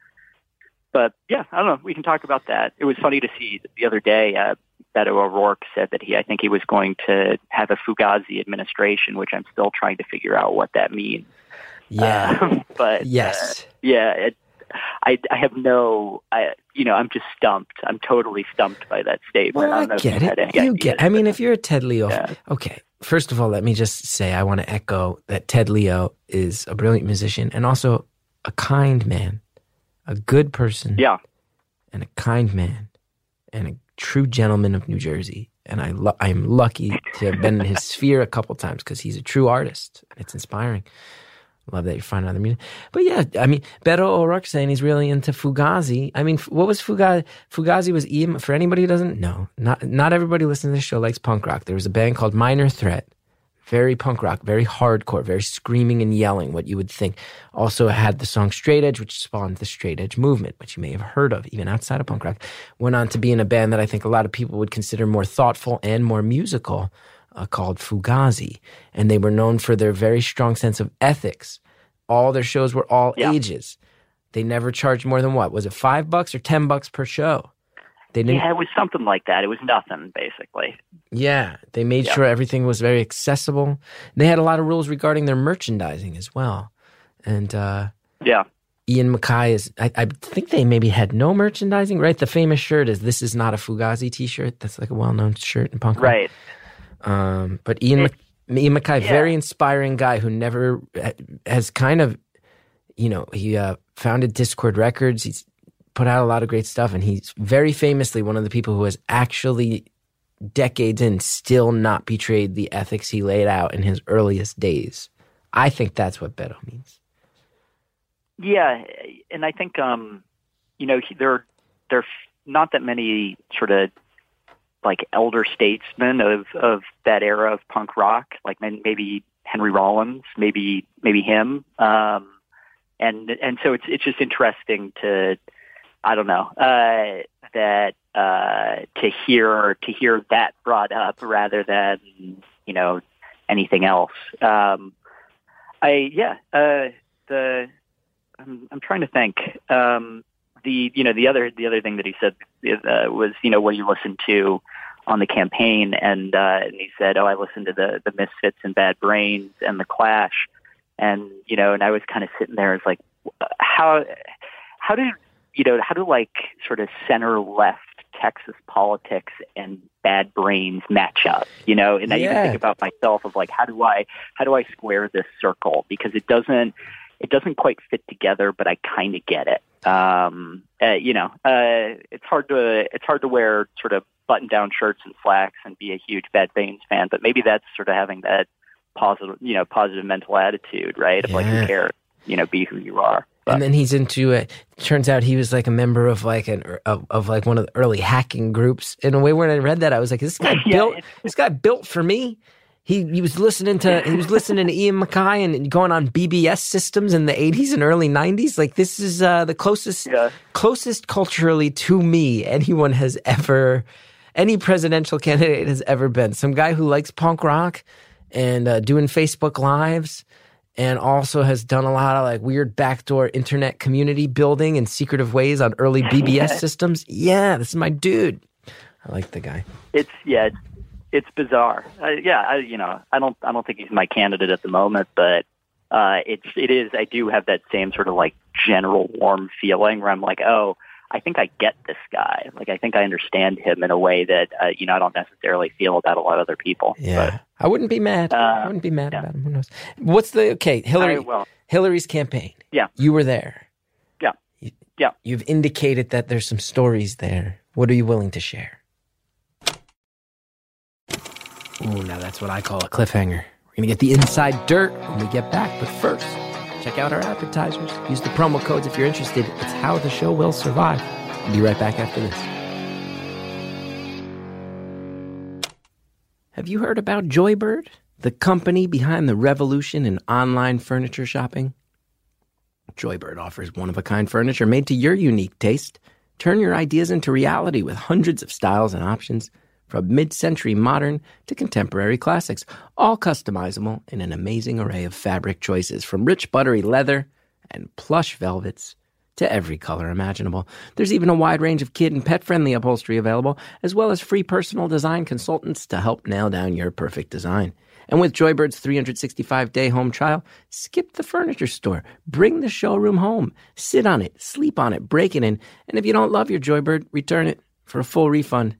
but yeah, I don't know. We can talk about that. It was funny to see the other day. Uh, Beto O'Rourke said that he, I think he was going to have a Fugazi administration, which I'm still trying to figure out what that means.
yeah.
Um, but uh,
yes.
yeah, it, I I have no, I you know, I'm just stumped. I'm totally stumped by that statement.
Well,
I
I
don't know if
get it. You
ideas,
get. I mean, if you're a Ted Leo,
Yeah.
okay. First of all, let me just say I want to echo that Ted Leo is a brilliant musician and also a kind man, a good person,
yeah,
and a kind man, and a true gentleman of New Jersey. And I lo- I'm lucky to have been in his sphere a couple times because he's a true artist and it's inspiring. Love that you find other music. But yeah, I mean, Beto O'Rourke saying he's really into Fugazi. I mean, what was Fugazi? Fugazi was EM. For anybody who doesn't know, not not everybody listening to this show likes punk rock. There was a band called Minor Threat, very punk rock, very hardcore, very screaming and yelling. What you would think. Also had the song Straight Edge, which spawned the Straight Edge movement, which you may have heard of, even outside of punk rock. Went on to be in a band that I think a lot of people would consider more thoughtful and more musical uh, called Fugazi, and they were known for their very strong sense of ethics. All their shows were all
Yeah.
ages. They never charged more than what was it five bucks or ten bucks per show. They didn't.
yeah, it was something like that. It was nothing basically.
Yeah, they made
Yeah.
sure everything was very accessible. They had a lot of rules regarding their merchandising as well. And uh,
Yeah,
Ian MacKaye is, I, I think they maybe had no merchandising, right? The famous shirt is "This is not a Fugazi T-shirt." That's like a well-known shirt in punk rock. Um, but Ian, Mac- Ian MacKaye,
yeah.
very inspiring guy who never has kind of, you know, he uh, founded Dischord Records. He's put out a lot of great stuff, and he's very famously one of the people who has actually, decades in, still not betrayed the ethics he laid out in his earliest days. I think that's what Beto means.
Yeah, and I think um, you know there there are not that many sort of like elder statesmen of of that era of punk rock, like may- maybe Henry Rollins, maybe maybe him, um, and and so it's it's just interesting to I don't know uh, that uh, to hear to hear that brought up rather than you know anything else. Um, I yeah uh, the I'm, I'm trying to think. Um, the you know the other the other thing that he said uh, was you know what you listen to on the campaign, and uh, and he said, oh, I listened to the the Misfits and Bad Brains and the Clash, and you know, and I was kind of sitting there, it's like how how do you know how do like sort of center left Texas politics and Bad Brains match up, you know, and I even
Yeah.
think about myself of like how do I how do I square this circle because it doesn't it doesn't quite fit together, but I kind of get it. Um, uh, you know, uh, it's hard to it's hard to wear sort of button down shirts and slacks and be a huge Bad Brains fan, but maybe that's sort of having that positive, you know, positive mental attitude, right? Of like,
Yeah.
who cares? You know, be who you are.
and then he's into it. Turns out he was like a member of like an of, of like one of the early hacking groups. In a way, when I read that, I was like, "This guy
Yeah,
built. This guy built for me." He he was listening to he was listening to Ian MacKaye and going on BBS systems in the '80s and early '90s. Like this is uh, the closest
Yeah.
closest culturally to me anyone has ever any presidential candidate has ever been. Some guy who likes punk rock and uh, doing Facebook lives and also has done a lot of like weird backdoor internet community building in secretive ways on early BBS systems. Yeah, this is my dude. I like the guy.
It's yeah, it's, bizarre. Uh, yeah, I, you know, I don't I don't think he's my candidate at the moment, but uh, it's it is. I do have that same sort of like general warm feeling where I'm like, oh, I think I get this guy. Like I think I understand him in a way that uh, you know I don't necessarily feel about a lot of other people.
Yeah, I wouldn't be mad. I
Uh,
wouldn't be mad
yeah.
about him. Who knows? What's the okay? Hillary.
Well,
Hillary's campaign.
Yeah.
you were there.
Yeah.
You-
Yeah.
You've indicated that there's some stories there. What are you willing to share? Ooh, now that's what I call a cliffhanger. We're gonna get the inside dirt when we get back, but first, check out our advertisers. Use the promo codes if you're interested. It's how the show will survive. We'll be right back after this. Have you heard about Joybird, the company behind the revolution in online furniture shopping? Joybird offers one of a kind furniture made to your unique taste. Turn your ideas into reality with hundreds of styles and options, from mid century modern to contemporary classics, all customizable in an amazing array of fabric choices, from rich buttery leather and plush velvets to every color imaginable. There's even a wide range of kid and pet friendly upholstery available, as well as free personal design consultants to help nail down your perfect design. And with Joybird's 365 day home trial, skip the furniture store, bring the showroom home, sit on it, sleep on it, break it in, and if you don't love your Joybird, return it for a full refund.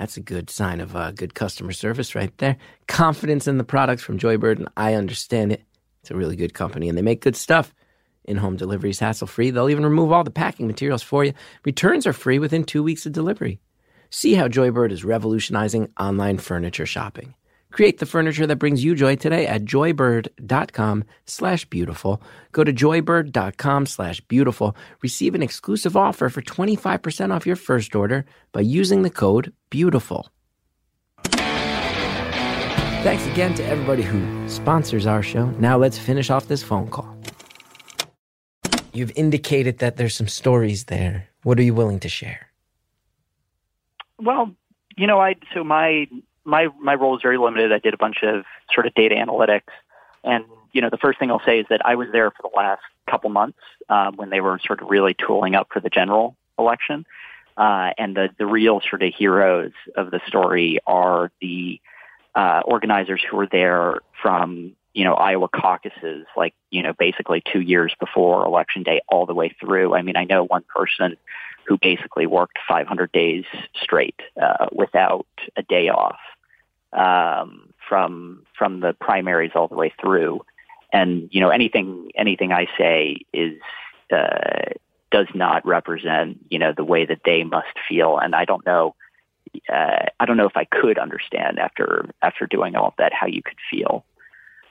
That's a good sign of uh, good customer service right there. Confidence in the products from Joybird, and I understand it. It's a really good company, and they make good stuff. In home delivery is hassle free. They'll even remove all the packing materials for you. Returns are free within two weeks of delivery. See how Joybird is revolutionizing online furniture shopping. Create the furniture that brings you joy today at joybird.com slash beautiful. Go to joybird.com slash beautiful. Receive an exclusive offer for 25% off your first order by using the code beautiful. Thanks again to everybody who sponsors our show. Now let's finish off this phone call. You've indicated that there's some stories there. What are you willing to share?
Well, you know, I so my my my role is very limited. I did a bunch of sort of data analytics, and you know, the first thing I'll say is that I was there for the last couple months um, when they were sort of really tooling up for the general election, uh, and the the real sort of heroes of the story are the uh, organizers who were there from you know Iowa caucuses, like you know basically two years before election day, all the way through. I mean, I know one person who basically worked 500 days straight uh, without a day off um, from from the primaries all the way through. And you know anything anything I say is uh, does not represent you know the way that they must feel. And I don't know uh, I don't know if I could understand after after doing all of that how you could feel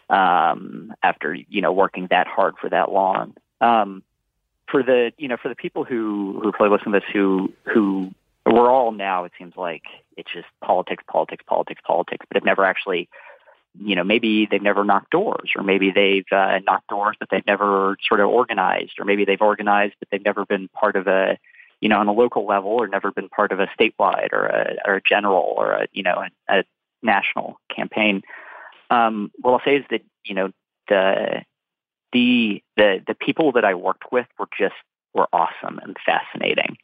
um, after you know working that hard for that long. Um, for the you know for the people who who probably listen to this who who we're all now it seems like it's just politics politics politics politics but have never actually you know maybe they've never knocked doors or maybe they've uh, knocked doors but they've never sort of organized or maybe they've organized but they've never been part of a you know on a local level or never been part of a statewide or a or a general or a you know a, a national campaign um, what I'll say is that you know the the the the people that I worked with were just were awesome and fascinating.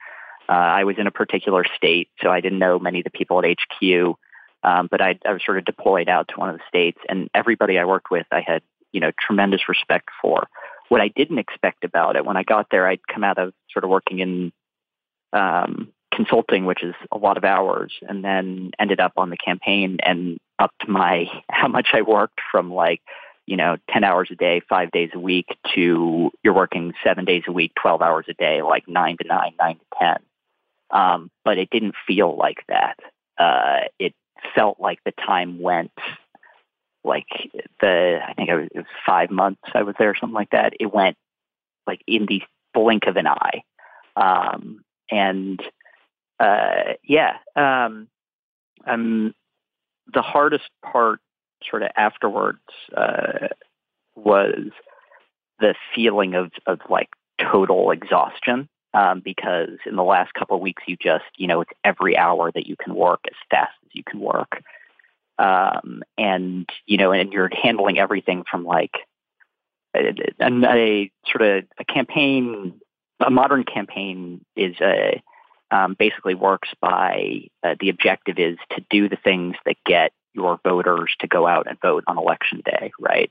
Uh, I was in a particular state, so I didn't know many of the people at HQ, um, but I, I was sort of deployed out to one of the states, and everybody I worked with, I had you know tremendous respect for. What I didn't expect about it when I got there, I'd come out of sort of working in um, consulting, which is a lot of hours, and then ended up on the campaign and up to my how much I worked from like you know, 10 hours a day, five days a week to you're working seven days a week, 12 hours a day, like nine to nine, nine to 10. Um, but it didn't feel like that. Uh, it felt like the time went like the, I think it was, five months I was there, or something like that. It went like in the blink of an eye. Um, and uh, yeah, um, um, the hardest part sort of afterwards uh, was the feeling of, of like total exhaustion. Um, because in the last couple of weeks, you just, you know, it's every hour that you can work as fast as you can work. Um, and, you know, and you're handling everything from like a, a, a sort of a campaign, a modern campaign is a, um, basically works by uh, the objective is to do the things that get your voters to go out and vote on election day, right?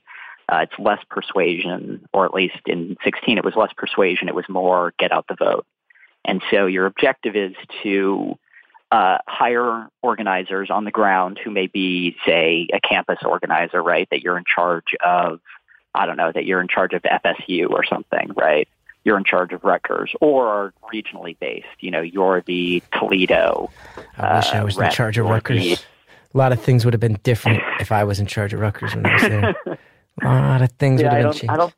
Uh, it's less persuasion, or at least in 16 it was less persuasion, it was more get out the vote. And so your objective is to uh, hire organizers on the ground who may be, say, a campus organizer, right? That you're in charge of, I don't know, that you're in charge of FSU or something, right? You're in charge of Rutgers or are regionally based. You know, you're the Toledo.
I wish I
uh,
was in charge of Rutgers.
the-
A lot of things would have been different if I was in charge of Rutgers when I was there. A lot of things
Yeah,
would have been changed.
I don't,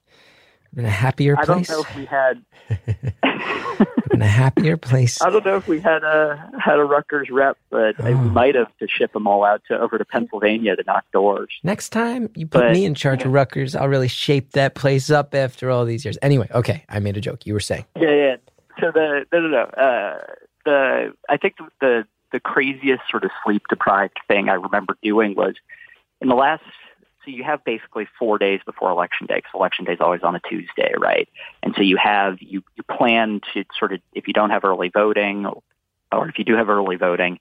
been a happier place.
I don't know if we had.
been a happier place.
I don't know if we had a had a Rutgers rep, but
Oh.
we might have to ship them all out to over to Pennsylvania to knock doors.
Next time you put
But-
me in charge of Rutgers, I'll really shape that place up after all these years. Anyway, okay, I made a joke. You were saying.
Yeah, yeah. So the no, no, no. Uh, the I think the the craziest sort of sleep deprived thing I remember doing was in the last. So you have basically four days before election day because election day is always on a Tuesday, right? And so you have you you plan to sort of if you don't have early voting, or if you do have early voting,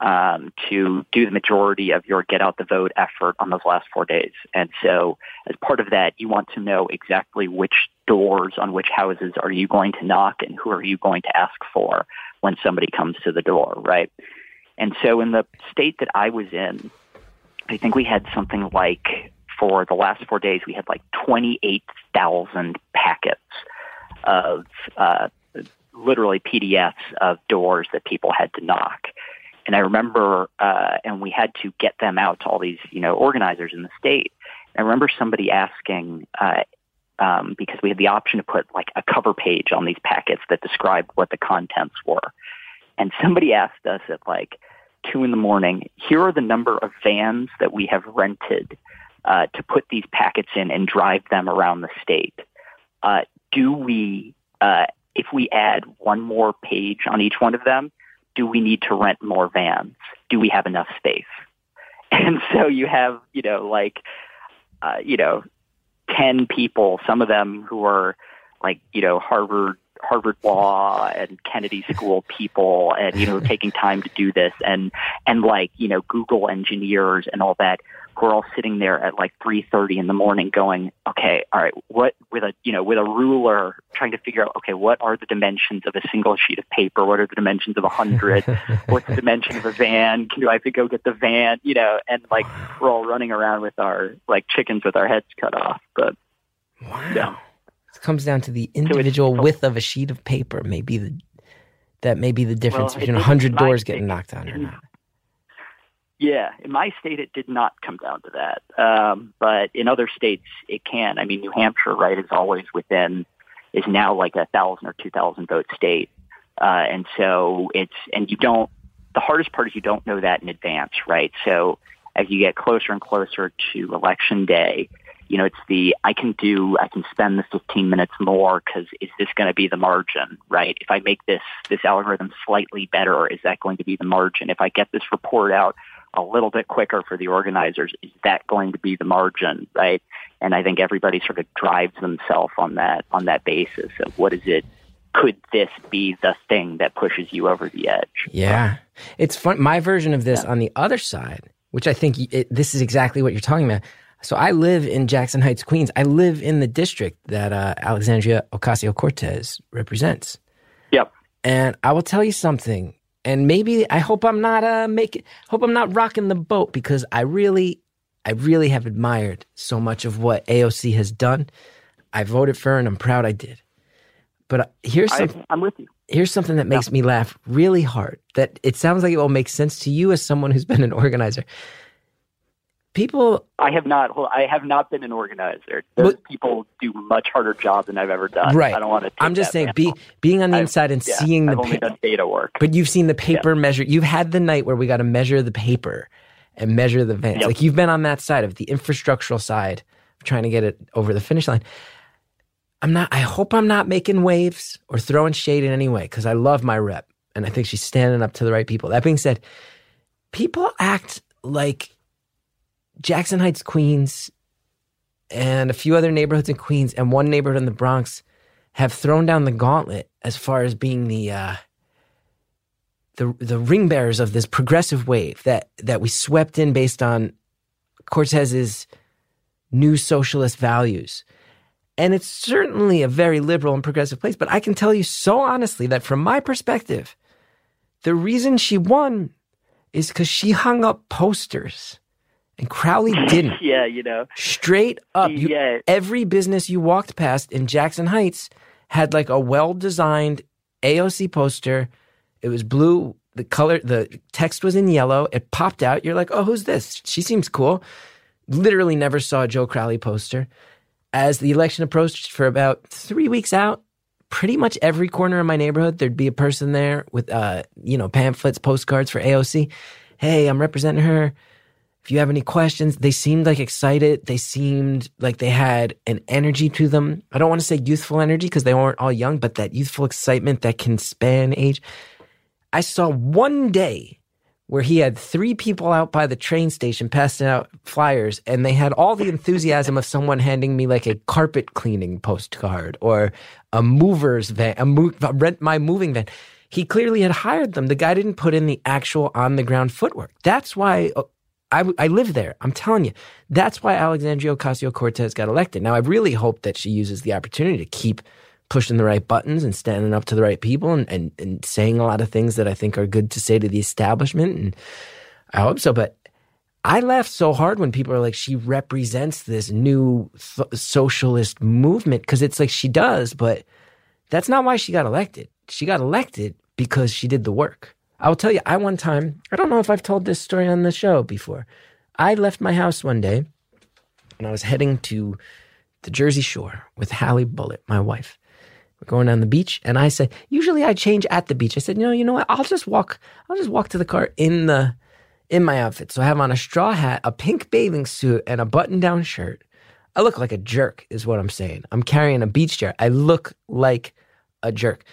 um, to do the majority of your get out the vote effort on those last four days. And so, as part of that, you want to know exactly which doors on which houses are you going to knock and who are you going to ask for when somebody comes to the door, right? And so, in the state that I was in, I think we had something like for the last four days, we had like 28,000 packets of uh, literally PDFs of doors that people had to knock. And I remember, uh, and we had to get them out to all these, you know, organizers in the state. I remember somebody asking, uh, um, because we had the option to put like a cover page on these packets that described what the contents were. And somebody asked us at like two in the morning, here are the number of vans that we have rented uh, to put these packets in and drive them around the state. Uh, do we, uh, if we add one more page on each one of them, do we need to rent more vans? Do we have enough space? And so you have, you know, like, uh, you know, 10 people, some of them who are like, you know, Harvard, Harvard Law and Kennedy School people and, you know, taking time to do this and, and like, you know, Google engineers and all that who are all sitting there at like 3.30 in the morning going, okay, all right, what, with a, you know, with a ruler trying to figure out, okay, what are the dimensions of a single sheet of paper? What are the dimensions of a hundred? What's the dimension of a van? Can do I have to go get the van? You know, and like we're all running around with our like chickens with our heads cut off. But
Wow.
yeah,
comes down to the individual width of a sheet of paper. Maybe the that may be the difference
Well,
between a hundred doors
be.
getting knocked down or not.
yeah. In my state, it did not come down to that. Um, but in other states, it can. I mean, New Hampshire, right, is always within is now like a thousand or two thousand vote state, uh, and so it's and you don't. The hardest part is you don't know that in advance, right? So as you get closer and closer to election day, you know, it's the I can do I can spend the 15 minutes more because is this going to be the margin, right? If I make this this algorithm slightly better, is that going to be the margin? If I get this report out a little bit quicker for the organizers, is that going to be the margin, right? And I think everybody sort of drives themselves on that on that basis of what is it could this be the thing that pushes you over the edge?
Yeah, it's fun. My version of this on the other side, which I think it, this is exactly what you're talking about. So I live in Jackson Heights, Queens. I live in the district that uh, Alexandria Ocasio Cortez represents.
Yep.
And I will tell you something, and maybe I hope I'm not uh making hope I'm not rocking the boat because I really I really have admired so much of what AOC has done. I voted for her and I'm proud I did. But uh, here's
I,
some,
I'm with you.
here's something that makes me laugh really hard. That it sounds like it will make sense to you as someone who's been an organizer. People
I have not. I have not been an organizer. Those
But-
people do much harder job than I've ever done.
Right.
I don't want to.
I'm just saying be, being on the
I've-
inside and
yeah,
seeing
I've
the
only
pa-
done data work.
but you've seen the paper measure you've had the night where we got to measure the paper and measure the vans
Yep.
like you've been on that side of the infrastructural side of trying to get it over the finish line i'm not i hope i'm not making waves or throwing shade in any way because i love my rep and i think she's standing up to the right people that being said people act like jackson heights queens and a few other neighborhoods in queens and one neighborhood in the bronx have thrown down the gauntlet as far as being the uh, the the ring bearers of this progressive wave that that we swept in based on Cortez's new socialist values. And it's certainly a very liberal and progressive place, but I can tell you so honestly that from my perspective, the reason she won is because she hung up posters and Crowley didn't.
yeah, you know.
Straight up, you,
Yeah.
every business you walked past in Jackson Heights had like a well-designed AOC poster. It was blue. The color, the text was in yellow. It popped out. You're like, oh, who's this? She seems cool. Literally never saw a Joe Crowley poster. As the election approached for about three weeks out, pretty much every corner of my neighborhood, there'd be a person there with, uh, you know, pamphlets, postcards for AOC. Hey, I'm representing her if you have any questions, they seemed like excited. They seemed like they had an energy to them. I don't want to say youthful energy because they weren't all young, but that youthful excitement that can span age. I saw one day where he had three people out by the train station passing out flyers, and they had all the enthusiasm of someone handing me like a carpet cleaning postcard or a mover's van, a, mo- rent my moving van. He clearly had hired them. The guy didn't put in the actual on the ground footwork. That's why uh, I, I live there. I'm telling you. That's why Alexandria Ocasio Cortez got elected. Now, I really hope that she uses the opportunity to keep pushing the right buttons and standing up to the right people and, and, and saying a lot of things that I think are good to say to the establishment. And I hope so. But I laugh so hard when people are like, she represents this new th- socialist movement because it's like she does, but that's not why she got elected. She got elected because she did the work. I will tell you, I one time, I don't know if I've told this story on the show before. I left my house one day and I was heading to the Jersey Shore with Hallie Bullitt, my wife. We're going down the beach, and I said, usually I change at the beach. I said, you know, you know what? I'll just walk. I'll just walk to the car in the in my outfit. So I have on a straw hat, a pink bathing suit, and a button-down shirt. I look like a jerk, is what I'm saying. I'm carrying a beach chair. I look like a jerk.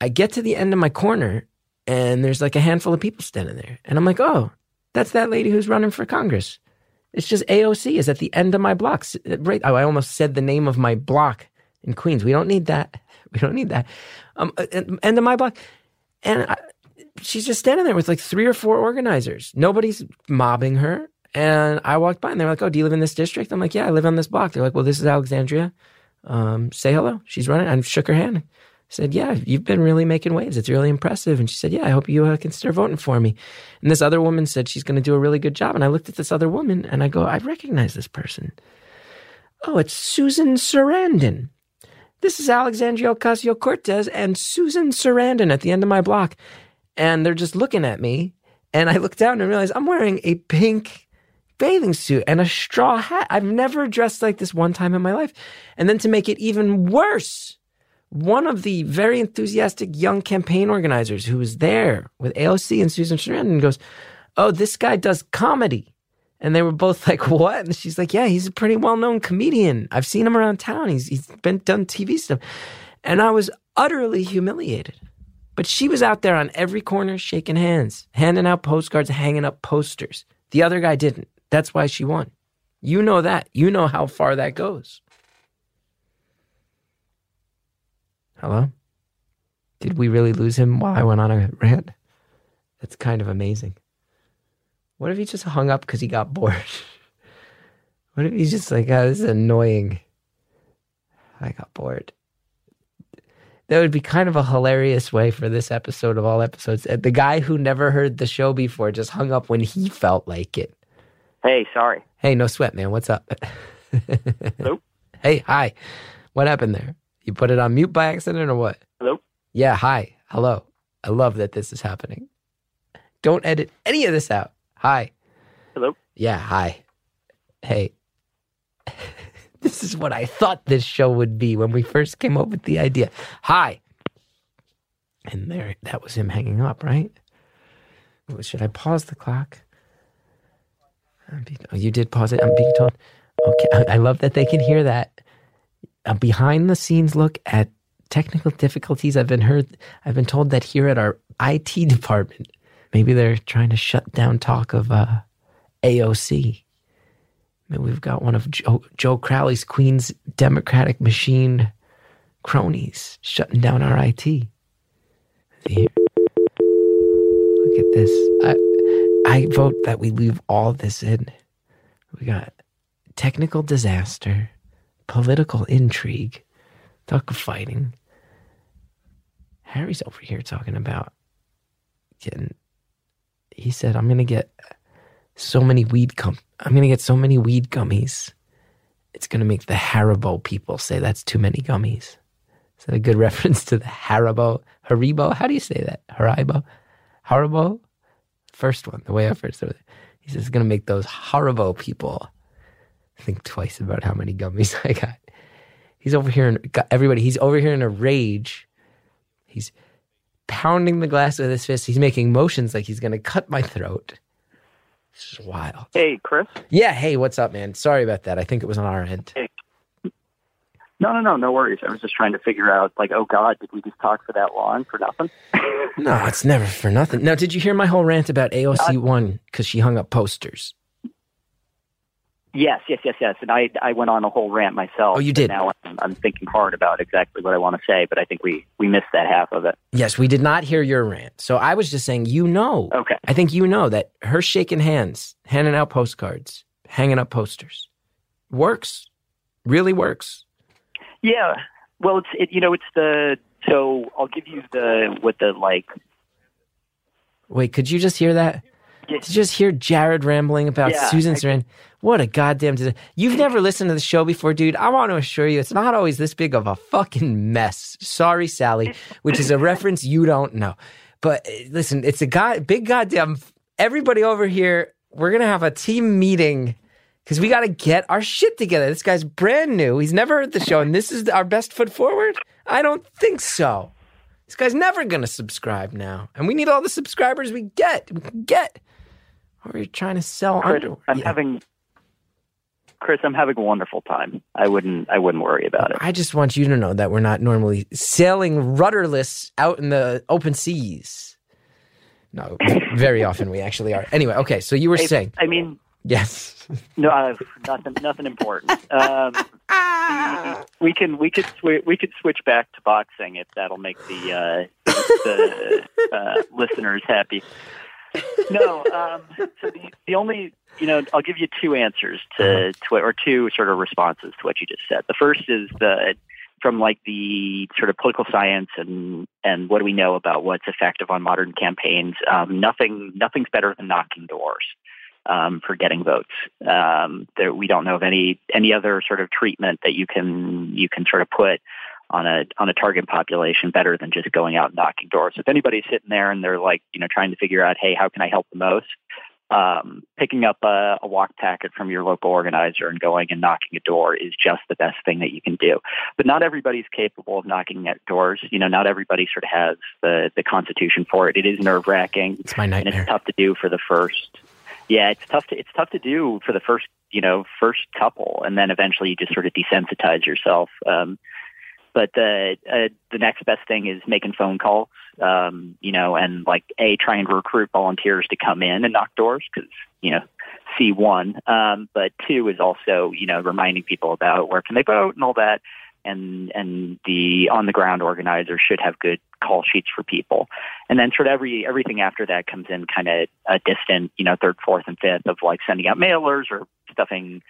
I get to the end of my corner, and there's like a handful of people standing there, and I'm like, oh, that's that lady who's running for Congress. It's just AOC is at the end of my block. Right. Oh, I almost said the name of my block in Queens. We don't need that. We don't need that. Um, uh, uh, end of my block. And I, she's just standing there with like three or four organizers. Nobody's mobbing her. And I walked by and they're like, Oh, do you live in this district? I'm like, Yeah, I live on this block. They're like, Well, this is Alexandria. Um, say hello. She's running. I shook her hand. Said, Yeah, you've been really making waves. It's really impressive. And she said, Yeah, I hope you uh, consider voting for me. And this other woman said she's going to do a really good job. And I looked at this other woman and I go, I recognize this person. Oh, it's Susan Sarandon. This is Alexandria Ocasio Cortez and Susan Sarandon at the end of my block. And they're just looking at me. And I look down and realize I'm wearing a pink bathing suit and a straw hat. I've never dressed like this one time in my life. And then to make it even worse, one of the very enthusiastic young campaign organizers who was there with AOC and Susan Sarandon goes, Oh, this guy does comedy. And they were both like, "What?" And she's like, "Yeah, he's a pretty well-known comedian. I've seen him around town. He's he's been done TV stuff." And I was utterly humiliated. But she was out there on every corner shaking hands, handing out postcards, hanging up posters. The other guy didn't. That's why she won. You know that. You know how far that goes. Hello? Did we really lose him while I went on a rant? That's kind of amazing. What if he just hung up because he got bored? What if he's just like, oh, this is annoying? I got bored. That would be kind of a hilarious way for this episode of all episodes. Uh, The guy who never heard the show before just hung up when he felt like it.
Hey, sorry.
Hey, no sweat, man. What's up?
Hello?
Hey, hi. What happened there? You put it on mute by accident or what?
Hello?
Yeah, hi. Hello. I love that this is happening. Don't edit any of this out. Hi.
Hello?
Yeah, hi. hey, this is what I thought this show would be when we first came up with the idea. Hi. And there, that was him hanging up, right? Should I pause the clock? Oh, you did pause it. I'm being told. Okay, I love that they can hear that. A behind the scenes look at technical difficulties. I've been heard. I've been told that here at our IT department, maybe they're trying to shut down talk of uh, AOC. Maybe we've got one of Joe, Joe Crowley's Queen's Democratic Machine cronies shutting down our IT. Look at this. I, I vote that we leave all this in. We got technical disaster, political intrigue, talk of fighting. Harry's over here talking about getting. He said, "I'm gonna get so many weed gum. I'm gonna get so many weed gummies. It's gonna make the Haribo people say that's too many gummies." Is that a good reference to the Haribo? Haribo? How do you say that? Haribo? Haribo? First one, the way I first said it. He says it's gonna make those Haribo people think twice about how many gummies I got. He's over here and got everybody. He's over here in a rage. He's pounding the glass with his fist. He's making motions like he's gonna cut my throat. This is wild.
Hey, Chris.
Yeah. Hey, what's up, man? Sorry about that. I think it was on our end.
Hey. No, no, no, no worries. I was just trying to figure out, like, oh God, did we just talk for that long for nothing?
No, it's never for nothing. Now, did you hear my whole rant about AOC won because she hung up posters?
Yes, yes, yes, yes. And I, I went on a whole rant myself.
Oh, you did?
Now I'm, I'm thinking hard about exactly what I want to say, but I think we, we missed that half of it.
Yes, we did not hear your rant. So I was just saying, you know,
Okay.
I think you know that her shaking hands, handing out postcards, hanging up posters works, really works.
Yeah. Well, it's it, you know it's the so I'll give you the what the like
Wait, could you just hear that? You just hear Jared rambling about
Yeah,
Susan Sarandon? What a goddamn! You've never listened to the show before, dude. I want to assure you, it's not always this big of a fucking mess. Sorry, Sally, which is a reference you don't know. But uh, listen, it's a god, big goddamn. Everybody over here, we're gonna have a team meeting because we got to get our shit together. This guy's brand new. He's never heard the show, and this is our best foot forward. I don't think so. This guy's never gonna subscribe now, and we need all the subscribers we get. We can get. Or you're trying to sell
Chris,
underwear.
I'm
Yeah.
having Chris, I'm having a wonderful time. I wouldn't I wouldn't worry about it.
I just want you to know that we're not normally sailing rudderless out in the open seas. No, very often we actually are. Anyway, okay, so you were
Hey,
saying
I mean,
yes.
no, uh, nothing nothing important. Um, we can we could swi- we could switch back to boxing if that'll make the uh, the uh, listeners happy. No, um, so the, the only you know I'll give you two answers to, to or two sort of responses to what you just said. The first is the from like the sort of political science and and what do we know about what's effective on modern campaigns? Um, nothing nothing's better than knocking doors um, for getting votes. Um, there, we don't know of any any other sort of treatment that you can you can sort of put on a on a target population better than just going out and knocking doors. If anybody's sitting there and they're like you know trying to figure out, hey, how can I help the most? Um, picking up a, a walk packet from your local organizer and going and knocking a door is just the best thing that you can do. But not everybody's capable of knocking at doors. You know, not everybody sort of has the the constitution for it. It is nerve wracking
It's my nightmare.
and it's tough to do for the first. Yeah, it's tough to it's tough to do for the first you know first couple, and then eventually you just sort of desensitize yourself. Um, but the uh, the next best thing is making phone calls, um, you know, and like a trying to recruit volunteers to come in and knock doors because you know C one, um, but two is also you know reminding people about where can they vote and all that and and the on the ground organizer should have good call sheets for people. And then sort of every everything after that comes in kind of a distant, you know, third, fourth, and fifth of like sending out mailers or stuffing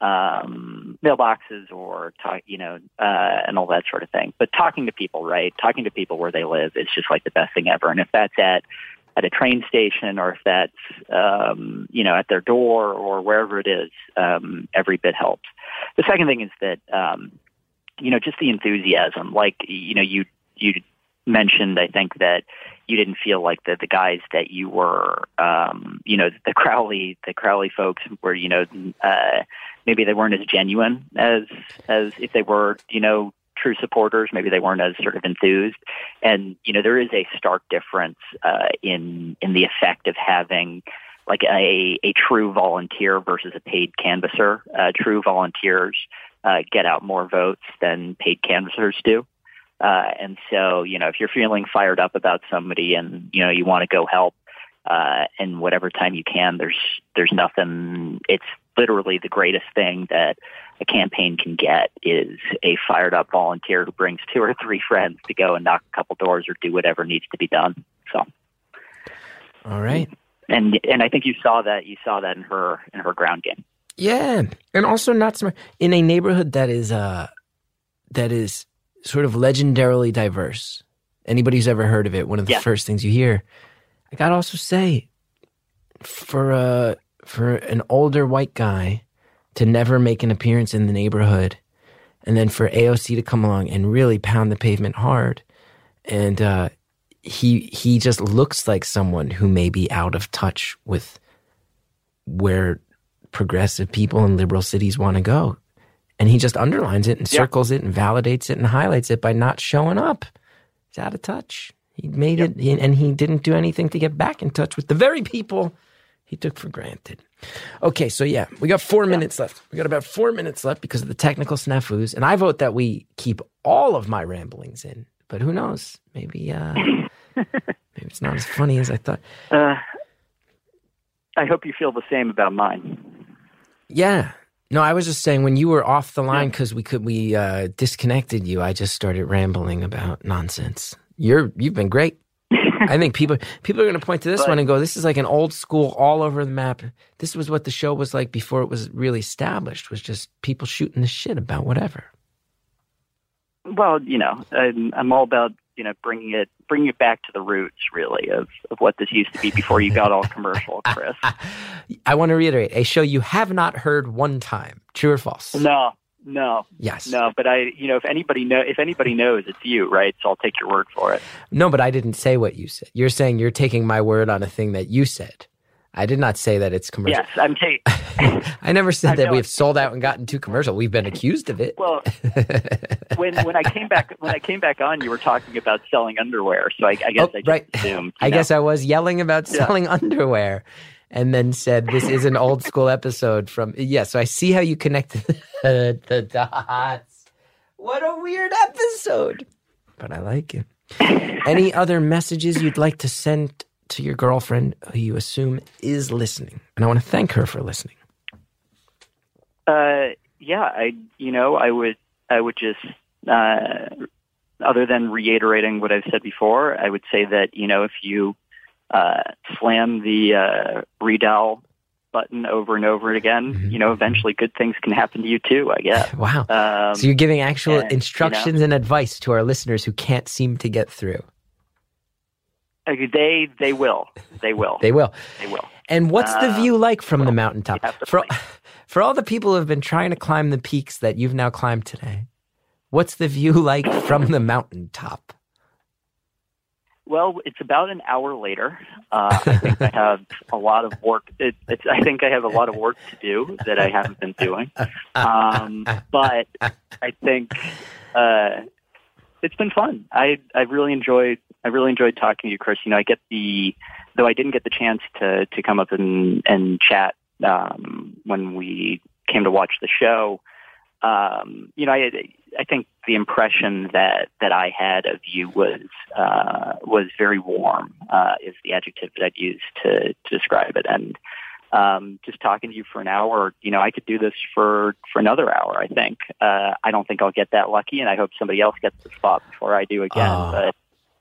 um, mailboxes or talk, you know, uh, and all that sort of thing. But talking to people, right? Talking to people where they live is just like the best thing ever. And if that's at at a train station or if that's um, you know at their door or wherever it is, um, every bit helps. The second thing is that um, you know just the enthusiasm. Like you know you you mentioned, I think that you didn't feel like the the guys that you were, um, you know, the Crowley the Crowley folks were, you know, uh, maybe they weren't as genuine as as if they were, you know, true supporters. Maybe they weren't as sort of enthused, and you know, there is a stark difference uh, in in the effect of having like a a true volunteer versus a paid canvasser. Uh, true volunteers uh, get out more votes than paid canvassers do. Uh, and so, you know, if you're feeling fired up about somebody and, you know, you want to go help, uh, and whatever time you can, there's, there's nothing, it's literally the greatest thing that a campaign can get is a fired up volunteer who brings two or three friends to go and knock a couple doors or do whatever needs to be done. So.
All right.
And, and I think you saw that, you saw that in her, in her ground game.
Yeah. And also not smart in a neighborhood that is, uh, that is sort of legendarily diverse. Anybody who's ever heard of it, one of the
Yeah.
first things you hear. I gotta also say, for a for an older white guy to never make an appearance in the neighborhood, and then for AOC to come along and really pound the pavement hard, and uh, he he just looks like someone who may be out of touch with where progressive people in liberal cities want to go. And he just underlines it and
Yeah.
circles it and validates it and highlights it by not showing up. He's out of touch. He made it, and he didn't do anything to get back in touch with the very people he took for granted. Okay, so yeah, we got four minutes left. We got about four minutes left because of the technical snafus, and I vote that we keep all of my ramblings in. But who knows? Maybe, uh, maybe it's not as funny as I thought.
Uh, I hope you feel the same about mine.
Yeah. No, I was just saying when you were off the line because we could we uh, disconnected you. I just started rambling about nonsense. You're you've been great. I think people people are going to point to this
But-
one and go, "This is like an old school, all over the map." This was what the show was like before it was really established. Was just people shooting the shit about whatever.
Well, you know, I'm, I'm all about you know bringing it bringing it back to the roots, really, of of what this used to be before you got all commercial, Chris.
I want to reiterate a show you have not heard one time. True or false?
No, no,
Yes.
no. But I, you know, if anybody know if anybody knows, it's you, right? So I'll take your word for it.
No, but I didn't say what you said. You're saying you're taking my word on a thing that you said. I did not say that it's commercial.
Yes, I'm taking.
I never said
I
that we've sold out and gotten too commercial. We've been accused of it.
Well, when when I came back when I came back on, you were talking about selling underwear. So I, I guess
Oh,
I just
right.
assumed.
I
know.
guess I was yelling about
Yeah.
selling underwear and then said this is an old school episode from yeah, so I see how you connected the, the dots. What a weird episode. But I like it. Any other messages you'd like to send to your girlfriend who you assume is listening? And I want to thank her for listening.
Uh, yeah, I you know I would I would just uh, other than reiterating what I've said before, I would say that you know if you uh, slam the uh, redial button over and over again,
Mhm.
you know eventually good things can happen to you too. I guess.
Wow.
Um,
so you're giving actual
and, you know-
instructions and advice to our listeners who can't seem to get through.
they they will they will
They will.
they will.
And what's the
Uh,
view like from the mountaintop?
you have to
For, for all the people who have been trying to climb the peaks that you've now climbed today, what's the view like from the mountaintop?
Well, it's about an hour later. Uh, I think I have a lot of work. It, I think I have a lot of work to do that I haven't been doing. Um, but I think uh, it's been fun. I I really enjoyed I really enjoyed talking to you, Chris. You know, I get the though I didn't get the chance to to come up and and chat um, when we came to watch the show. Um, you know, I I think the impression that that I had of you was uh, was very warm. Uh, is the adjective that I'd use to to describe it, and um, just talking to you for an hour, you know, I could do this for for another hour. I think. Uh, I don't think I'll get that lucky, and I hope somebody else gets the spot before I do again.
Oh.
but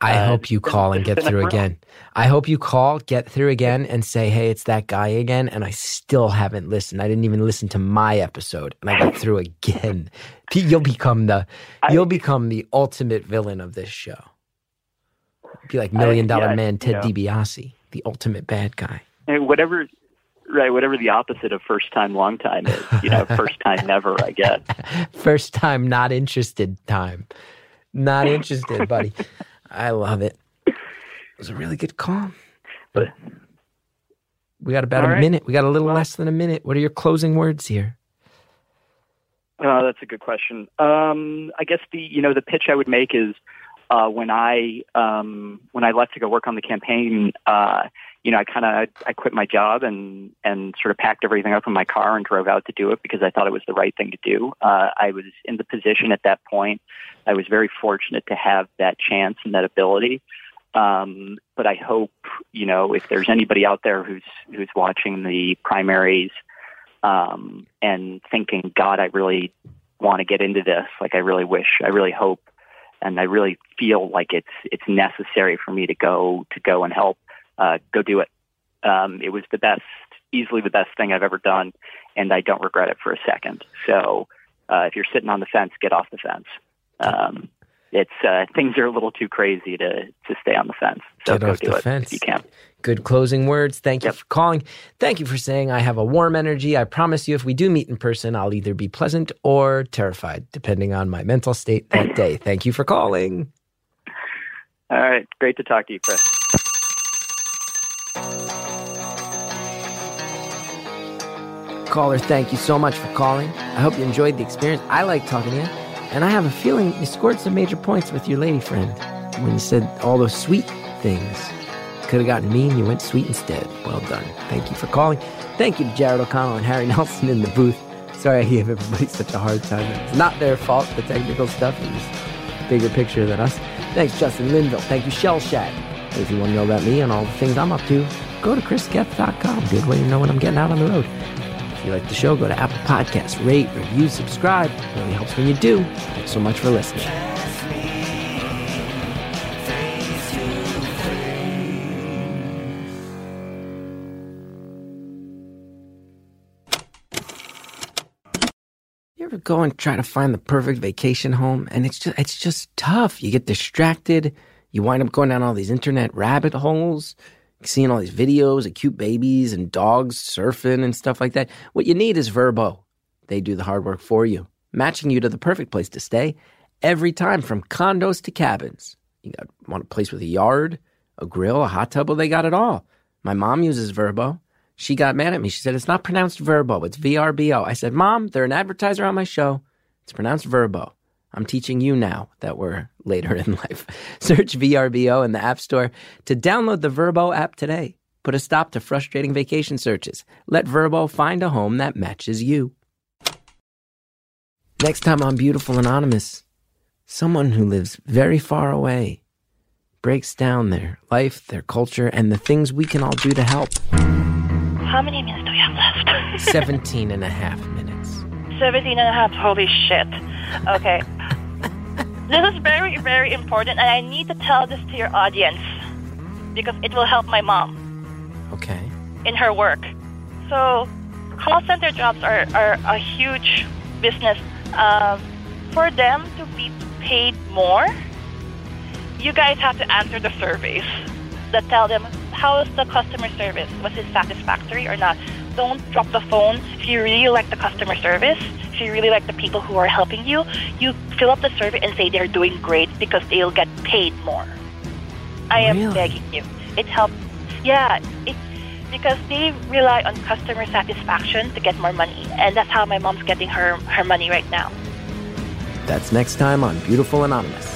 I
Uh,
hope you call and get through again. I hope you call, get through again, and say, hey, it's that guy again. And I still haven't listened. I didn't even listen to my episode, and I got through again. You'll become the you'll become the ultimate villain of this show. Be like Million Dollar
yeah,
Man Ted
yeah.
DiBiase, the ultimate bad guy.
whatever, right? Whatever the opposite of first time, long time is, you know, first time never. I guess.
First time not interested time. Not interested, buddy. I love it. It was a really good call.
But
We got about a
right.
minute. We got a little less than a minute. What are your closing words here?
Uh, that's a good question. Um, I guess the you know the pitch I would make is uh, when I um, when I left to go work on the campaign. Uh, you know, I kind of I quit my job and and sort of packed everything up in my car and drove out to do it because I thought it was the right thing to do. Uh, I was in the position at that point. I was very fortunate to have that chance and that ability. Um, but I hope you know if there's anybody out there who's who's watching the primaries um, and thinking, God, I really want to get into this. Like I really wish, I really hope, and I really feel like it's it's necessary for me to go to go and help. Uh, go do it. Um, it was the best, easily the best thing I've ever done, and I don't regret it for a second. So uh, if you're sitting on the fence, get off the fence. Um, it's uh, things are a little too crazy to to stay on the fence. So
Get
go
off
do
the
it
fence.
if you can.
Good closing words. Thank you
Yep.
for calling. Thank you for saying I have a warm energy. I promise you, if we do meet in person, I'll either be pleasant or terrified, depending on my mental state that day. Thank you for calling.
All right, great to talk to you, Chris.
Caller, thank you so much for calling. I hope you enjoyed the experience. I like talking to you. And I have a feeling you scored some major points with your lady friend when you said all those sweet things. Could have gotten mean, you went sweet instead. Well done. Thank you for calling. Thank you to Jared O'Connell and Harry Nelson in the booth. Sorry I gave everybody such a hard time. It's not their fault, the technical stuff. is bigger picture than us. Thanks, Justin Linville. Thank you, Shell Shack. If you want to know about me and all the things I'm up to, go to chrisgeth.com. Good way to know when I'm getting out on the road. If you like the show, go to Apple Podcasts, rate, review, subscribe. It really helps when you do. Thanks so much for listening. You ever go and try to find the perfect vacation home and it's just it's just tough. You get distracted. You wind up going down all these internet rabbit holes, seeing all these videos of cute babies and dogs surfing and stuff like that. What you need is Vrbo. They do the hard work for you, matching you to the perfect place to stay every time from condos to cabins. You got want a place with a yard, a grill, a hot tub, well they got it all. My mom uses Vrbo. She got mad at me. She said, It's not pronounced Vrbo, it's V R B O. I said, Mom, they're an advertiser on my show. It's pronounced Vrbo. I'm teaching you now that we're later in life. Search VRBO in the App Store to download the Vrbo app today. Put a stop to frustrating vacation searches. Let Vrbo find a home that matches you. Next time on Beautiful Anonymous, someone who lives very far away breaks down their life, their culture, and the things we can all do to help.
How many minutes do we have left?
17 and a half minutes.
17 and a half. Holy shit. Okay. This is very, very important, and I need to tell this to your audience because it will help my mom
Okay.
in her work. So, call center jobs are, are a huge business. Um, for them to be paid more, you guys have to answer the surveys that tell them how is the customer service? Was it satisfactory or not? Don't drop the phone. If you really like the customer service, if you really like the people who are helping you, you fill up the survey and say they're doing great because they'll get paid more. I am
Really?
begging you. It helps. Yeah, it's because they rely on customer satisfaction to get more money, and that's how my mom's getting her her money right now.
That's next time on Beautiful Anonymous.